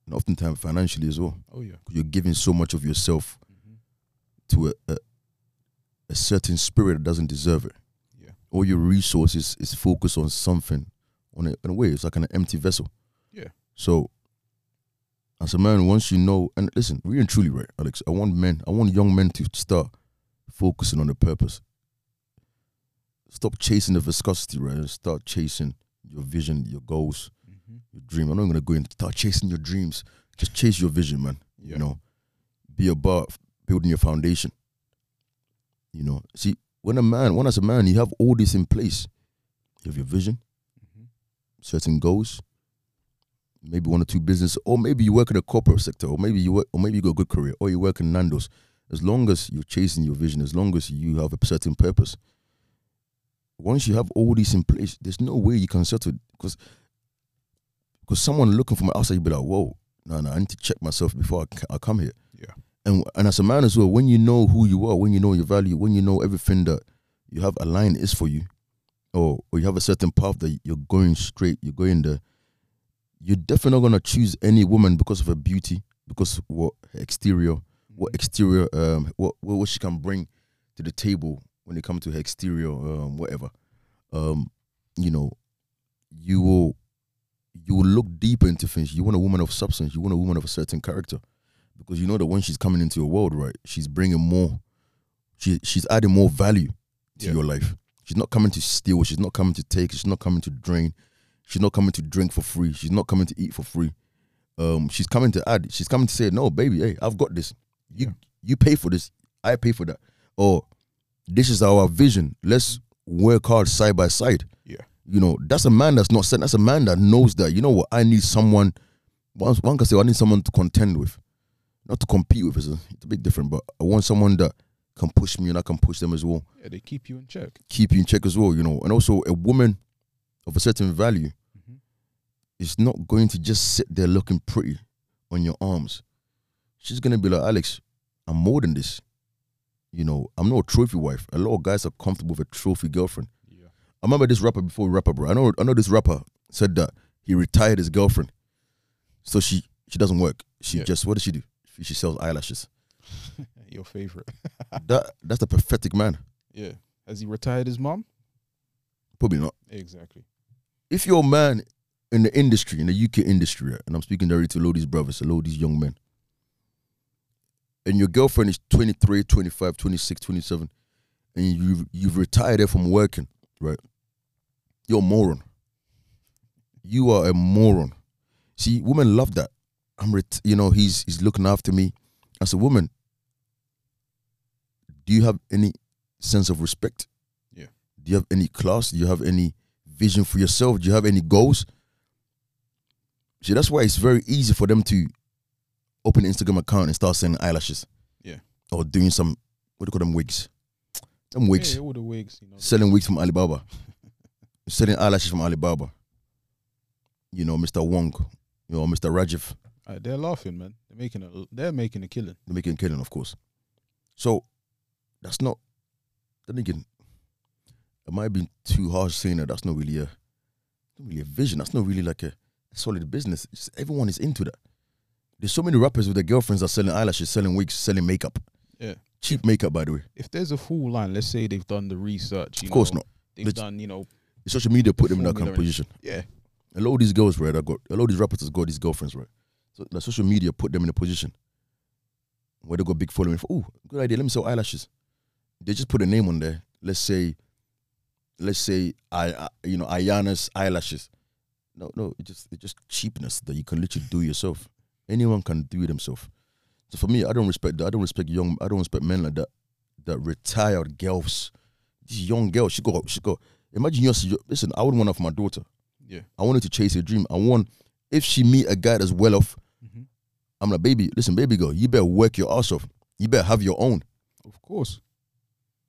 and oftentimes financially as well. Oh yeah. You're giving so much of yourself hmm to a, a a certain spirit that doesn't deserve it. Yeah. All your resources is focused on something. On a, in a way, it's like an empty vessel. Yeah. So, as a man, once you know, and listen, really and truly, right, Alex, I want men, I want young men to start focusing on the purpose. Stop chasing the viscosity, right, and start chasing your vision, your goals, hmm your dream. I'm not gonna go into start chasing your dreams. Just chase your vision, man. Yeah. You know, be about building your foundation. You know, see, when a man, when as a man, you have all this in place. You have your vision, hmm certain goals, maybe one or two business, or maybe you work in the corporate sector, or maybe you work, or maybe you got a good career, or you work in Nando's. As long as you're chasing your vision, as long as you have a certain purpose, once you have all this in place, there's no way you can settle because because someone looking from outside, you'll be like, whoa, no, no, I need to check myself before I come here. Yeah. And and as a man as well, when you know who you are, when you know your value, when you know everything that you have aligned is for you, or or you have a certain path that you're going straight, you're going there, you're definitely not gonna choose any woman because of her beauty, because what her exterior, what exterior, um, what what what she can bring to the table when it comes to her exterior, um, whatever. Um, you know, you will you will look deeper into things. You want a woman of substance. You want a woman of a certain character, because you know that when she's coming into your world, right, she's bringing more. She she's adding more value to Yeah. your life. She's not coming to steal. She's not coming to take. She's not coming to drain. She's not coming to drink for free. She's not coming to eat for free. Um, she's coming to add. She's coming to say, "No, baby, hey, I've got this. You Yeah. you pay for this. I pay for that. Or this is our vision. Let's work hard side by side. Yeah. You know, that's a man that's not set. That's a man that knows that. You know what? I need someone. One, one can say, I need someone to contend with, not to compete with. It's a, it's a bit different, but I want someone that can push me and I can push them as well. Yeah. They keep you in check. Keep you in check as well. You know, and also a woman of a certain value Mhm. is not going to just sit there looking pretty on your arms. She's gonna be like, Alex, I'm more than this. You know, I'm not a trophy wife. A lot of guys are comfortable with a trophy girlfriend. Yeah. I remember this rapper before we wrap up, bro. I know I know this rapper said that he retired his girlfriend. So she she doesn't work. She Yeah. just what does she do? She, sells eyelashes. (laughs) Your favorite. (laughs) that that's the pathetic man. yeah. Has he retired his mom? Probably not. Exactly. If you're a man in the industry, in the UK industry, and I'm speaking directly to all these brothers, a lot of these young men, and your girlfriend is 23, 25, 26, 27, and you've, you've retired her from working, right? You're a moron. You are a moron. See, women love that. I'm, ret- you know, he's he's looking after me. As a woman, do you have any sense of respect? Yeah. Do you have any class? Do you have any vision for yourself? Do you have any goals? See, that's why it's very easy for them to open an Instagram account and start selling eyelashes. Yeah. Or doing some what do you call them wigs? Them wigs. Yeah, all the wigs. You know. Selling wigs from Alibaba. (laughs) selling eyelashes from Alibaba. You know, Mr. Wong, you know, Mr. Rajiv. Uh, they're laughing, man. They're making a. They're making a killing. They're making a killing, of course. So that's not then again, it might be too harsh saying that that's not really a not really a vision. That's not really like a, solid business. It's, everyone is into that. There's so many rappers with their girlfriends that are selling eyelashes, selling wigs, selling makeup. Yeah. Cheap makeup, by the way. If there's a full line, let's say they've done the research. You Of course know, not. They've Let's- done, you know, The social media put them in that kind of position. yeah, A lot of these girls, right, I got a lot of these rappers has got these girlfriends, right? So the social media put them in a position where they got big following. Oh, good idea. Let me sell eyelashes. They just put a name on there. Let's say, let's say, I, I you know, Ayana's eyelashes. No, no, it's just it's just cheapness that you can literally do yourself. Anyone can do it themselves. So for me, I don't respect that. I don't respect young. I don't respect men like that. That retired girls, these young girls. She got, she got. Imagine yours. Listen, I wouldn't want that for my daughter. Yeah. I want her to chase her dream. I want if she meet a guy that's well off. I'm like, baby, listen, baby girl, you better work your ass off. You better have your own. Of course.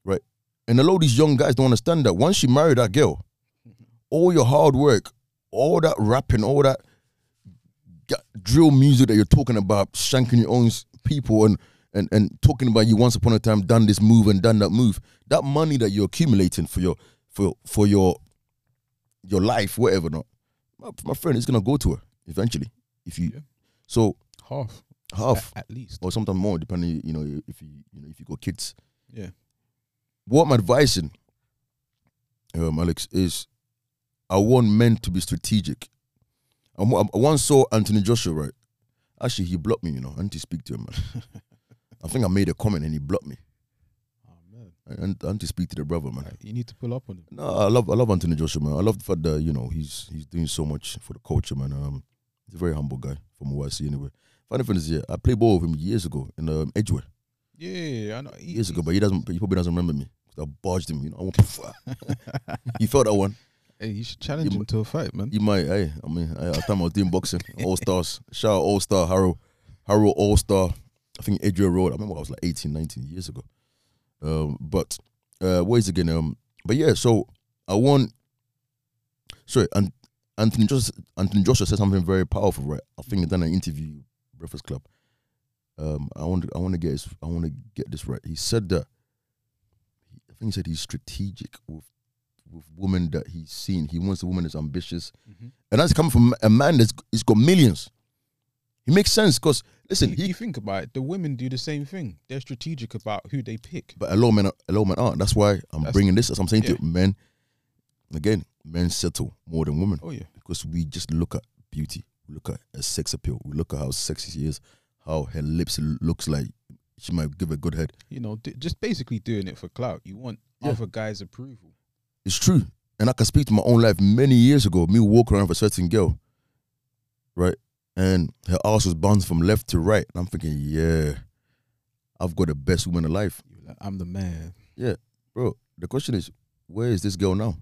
Right. And a lot of these young guys don't understand that once you marry that girl, mm-hmm. all your hard work, all that rapping, all that drill music that you're talking about, shanking your own people and, and, and talking about you once upon a time done this move and done that move, that money that you're accumulating for your for for your your life, whatever not, my, my friend is gonna go to her eventually. If you Yeah. so Half. half At, at least. or sometimes more, depending, you know, if you you know if you got kids. Yeah. What I'm advising, um, Alex, is I want men to be strategic. I, I once saw Anthony Joshua, right? Actually, he blocked me, you know. I need to speak to him, man. (laughs) I think I made a comment and he blocked me. Oh man. I, I need- to speak to the brother, man. You need to pull up on him. No, I love I love Anthony Joshua, man. I love the fact that you know he's he's doing so much for the culture, man. Um, he's a very humble guy from what I see, anyway. Funny thing is, yeah, I played ball with him years ago in um, Edgware. Yeah, I know. He- years ago, but he doesn't. He probably doesn't remember me. 'Cause I barged him. You know, I went. (laughs) he felt that one. Hey, you should challenge You him to a fight, man. You might. Hey, I mean, I, at the time I was doing boxing, All Stars. Shout out All Star Harrow, Harrow All Star. I think Edgware Road. I remember I was like 18, 19 years ago. Um, but uh, what is it again? Um, but yeah. So I want. Sorry, and Anthony Joshua. Anthony Joshua said something very powerful, right? I think he done an interview, Breakfast Club. Um, I want. I want to get. His, I want to get this right. He said that. I think he said he's strategic with with women that he's seen. He wants a woman that's ambitious, Mhm. and that's coming from a man that's he's got millions. He makes sense because listen, you, he you think about it, the women do the same thing. They're strategic about who they pick. but a lot of men, are- a lot of men aren't. That's why I'm That's- bringing this. As I'm saying yeah. to you, men, again, men settle more than women Oh yeah, because we just look at beauty, we look at her sex appeal, we look at how sexy she is, how her lips looks like she might give a good head. you know, d- just basically doing it for clout. You want Yeah. other guys' approval. It's true. And I can speak to my own life many years ago, me walking around with a certain girl, right? And her ass was bouncing from left to right. And I'm thinking, yeah, I've got the best woman alive. Like, I'm the man. Yeah, bro, the question is, where is this girl now?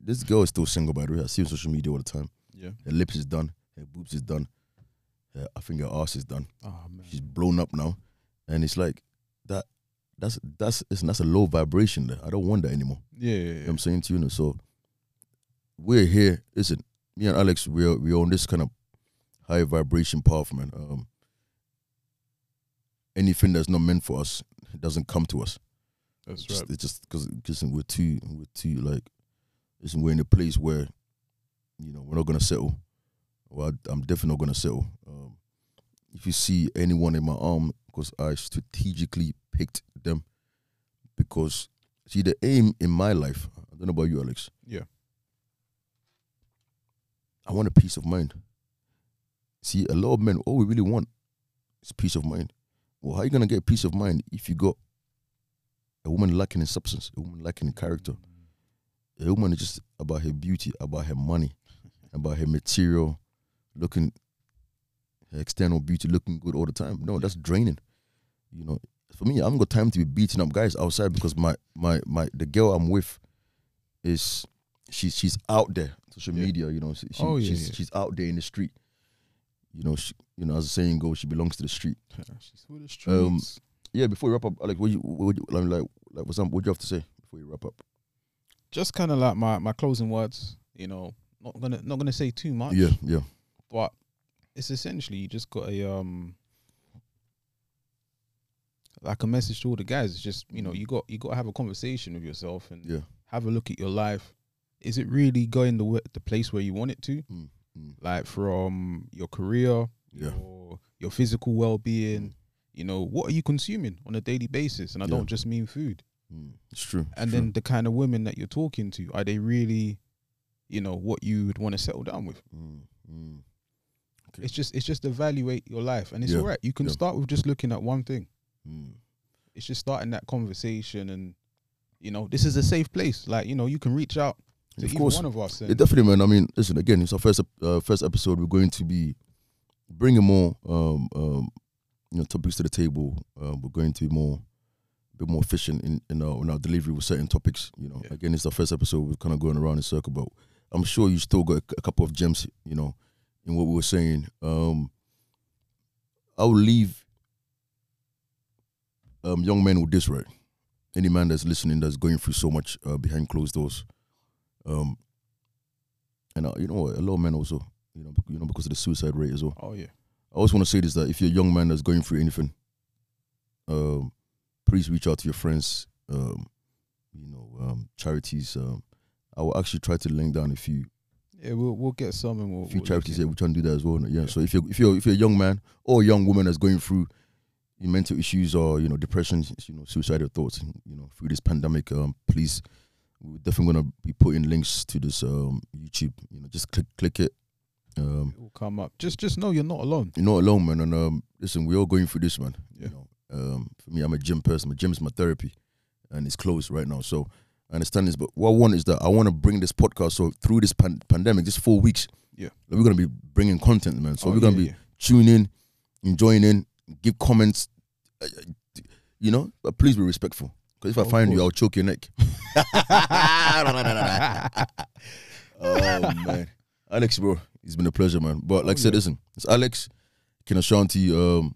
This girl is still single, by the way. I see her on social media all the time. Yeah. Her lips is done, her boobs is done, her, I think her ass is done. Oh man. She's blown up now. And it's like, that. That's that's listen, that's a low vibration there. I don't want that anymore. Yeah, yeah, You know what I'm saying to you. know, So we're here. Listen, me and Alex, we're we're on this kind of high vibration path, man. Um, anything that's not meant for us it doesn't come to us. That's It's just, right. it's just because listen, we're too we're too like listen, we're in a place where you know we're not gonna settle. Well, I, I'm definitely not gonna settle. Um, if you see anyone in my arm, because I strategically picked them, because see the aim in my life. I don't know about you, Alex. Yeah. I want a peace of mind. See, a lot of men, all we really want is peace of mind. Well, how you gonna get peace of mind if you got a woman lacking in substance, a woman lacking in character, a woman is just about her beauty, about her money, (laughs) about her material, looking, her external beauty looking good all the time. No, that's draining. You know, for me, I haven't got time to be beating up guys outside because my my my the girl I'm with is she's she's out there social Yeah. media. You know, she, Oh, yeah, she's yeah. she's out there in the street. You know, she, you know, as the saying goes, she belongs to the street. (laughs) She's the streets. Um, Yeah, before we wrap up, like, what you, what you like, like, like, what's up, what do you have to say before you wrap up? just kind of like my my closing words. You know, not gonna not gonna say too much. Yeah, yeah, but it's essentially you just got a um like a message to all the guys. It's just you know you got you got to have a conversation with yourself and yeah. have a look at your life. Is it really going the the place where you want it to? Mm, mm. Like from your career, Yeah. your your physical well being. You know what are you consuming on a daily basis? And I Yeah. don't just mean food. Mm, it's true. it's And true. then the kind of women that you're talking to are they really, you know, what you would want to settle down with? It's just it's just evaluate your life, and it's Yeah, all right. You can yeah. start with just looking at one thing. Mm. It's just starting that conversation, and you know, this is a safe place. Like you know, you can reach out to Of course. one of us. Yeah, definitely, man. I mean, listen again. It's our first uh, first episode. We're going to be bringing more, um, um, you know, topics to the table. Uh, we're going to be more, a bit more efficient in in our, in our delivery with certain topics. You know, Yeah. again, it's our first episode. We're kind of going around in circle, but I'm sure you still got a, a couple of gems, you know, in what we were saying. Um, I will leave um, young men with this, right? Any man that's listening that's going through so much uh, behind closed doors, um, and uh, you know what, a lot of men also, you know, you know, because of the suicide rate as well. Oh yeah. I always want to say this that if you're a young man that's going through anything, um, please reach out to your friends, um, you know, um, charities. Um, I will actually try to link down a few Yeah, we'll we'll get some and we'll. few we'll charities here. in. We try and do that as well. Yeah. Yeah. So if you're if you're if you're a young man or a young woman that's going through mental issues or you know depression, you know suicidal thoughts, you know through this pandemic, um, please, we're definitely gonna be putting links to this um YouTube. You know, just click click it. Um, It will come up. Just just know you're not alone. you're not alone, man. And um, listen, we're all going through this, man. Yeah. You know, um, for me, I'm a gym person. My gym is my therapy, and it's closed right now. So understand this, but what I want is that I want to bring this podcast. So through this pan- pandemic, this four weeks, Yeah. we're gonna be bringing content, man. So Oh, we're gonna yeah, be yeah. tune in, enjoying in, give comments, uh, uh, you know, but please be respectful. Because if I find you. I'll choke your neck. (laughs) (laughs) oh man, Alex, bro, it's been a pleasure, man. But like Oh, I said, yeah. listen, it's Alex, Ken Ashanti, um,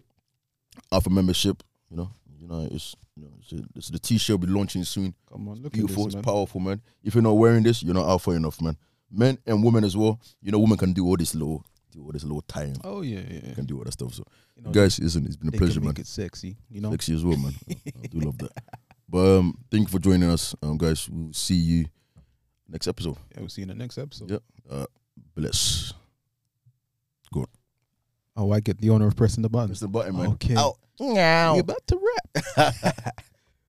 Alpha membership. You know, you know, it's you know, it's, it's the T-shirt will be launching soon. Come on, look Beautiful, at it's this, man. powerful, man. If you're not wearing this, you're not alpha enough, man. Men and women as well. You know, women can do all this low, do all this little time. Oh yeah, yeah. Can do all that stuff. So, You know, guys, listen, it's been a pleasure, man. make it sexy. You know. Sexy as well, man. I, (laughs) I do love that. But um, thank you for joining us, um, guys. We'll see you next episode. Yeah, we'll see you in the next episode. Yeah. Uh, bless. Oh, I get the honor of pressing the button. Press the button, man. Okay. Out. We're about to wrap. (laughs)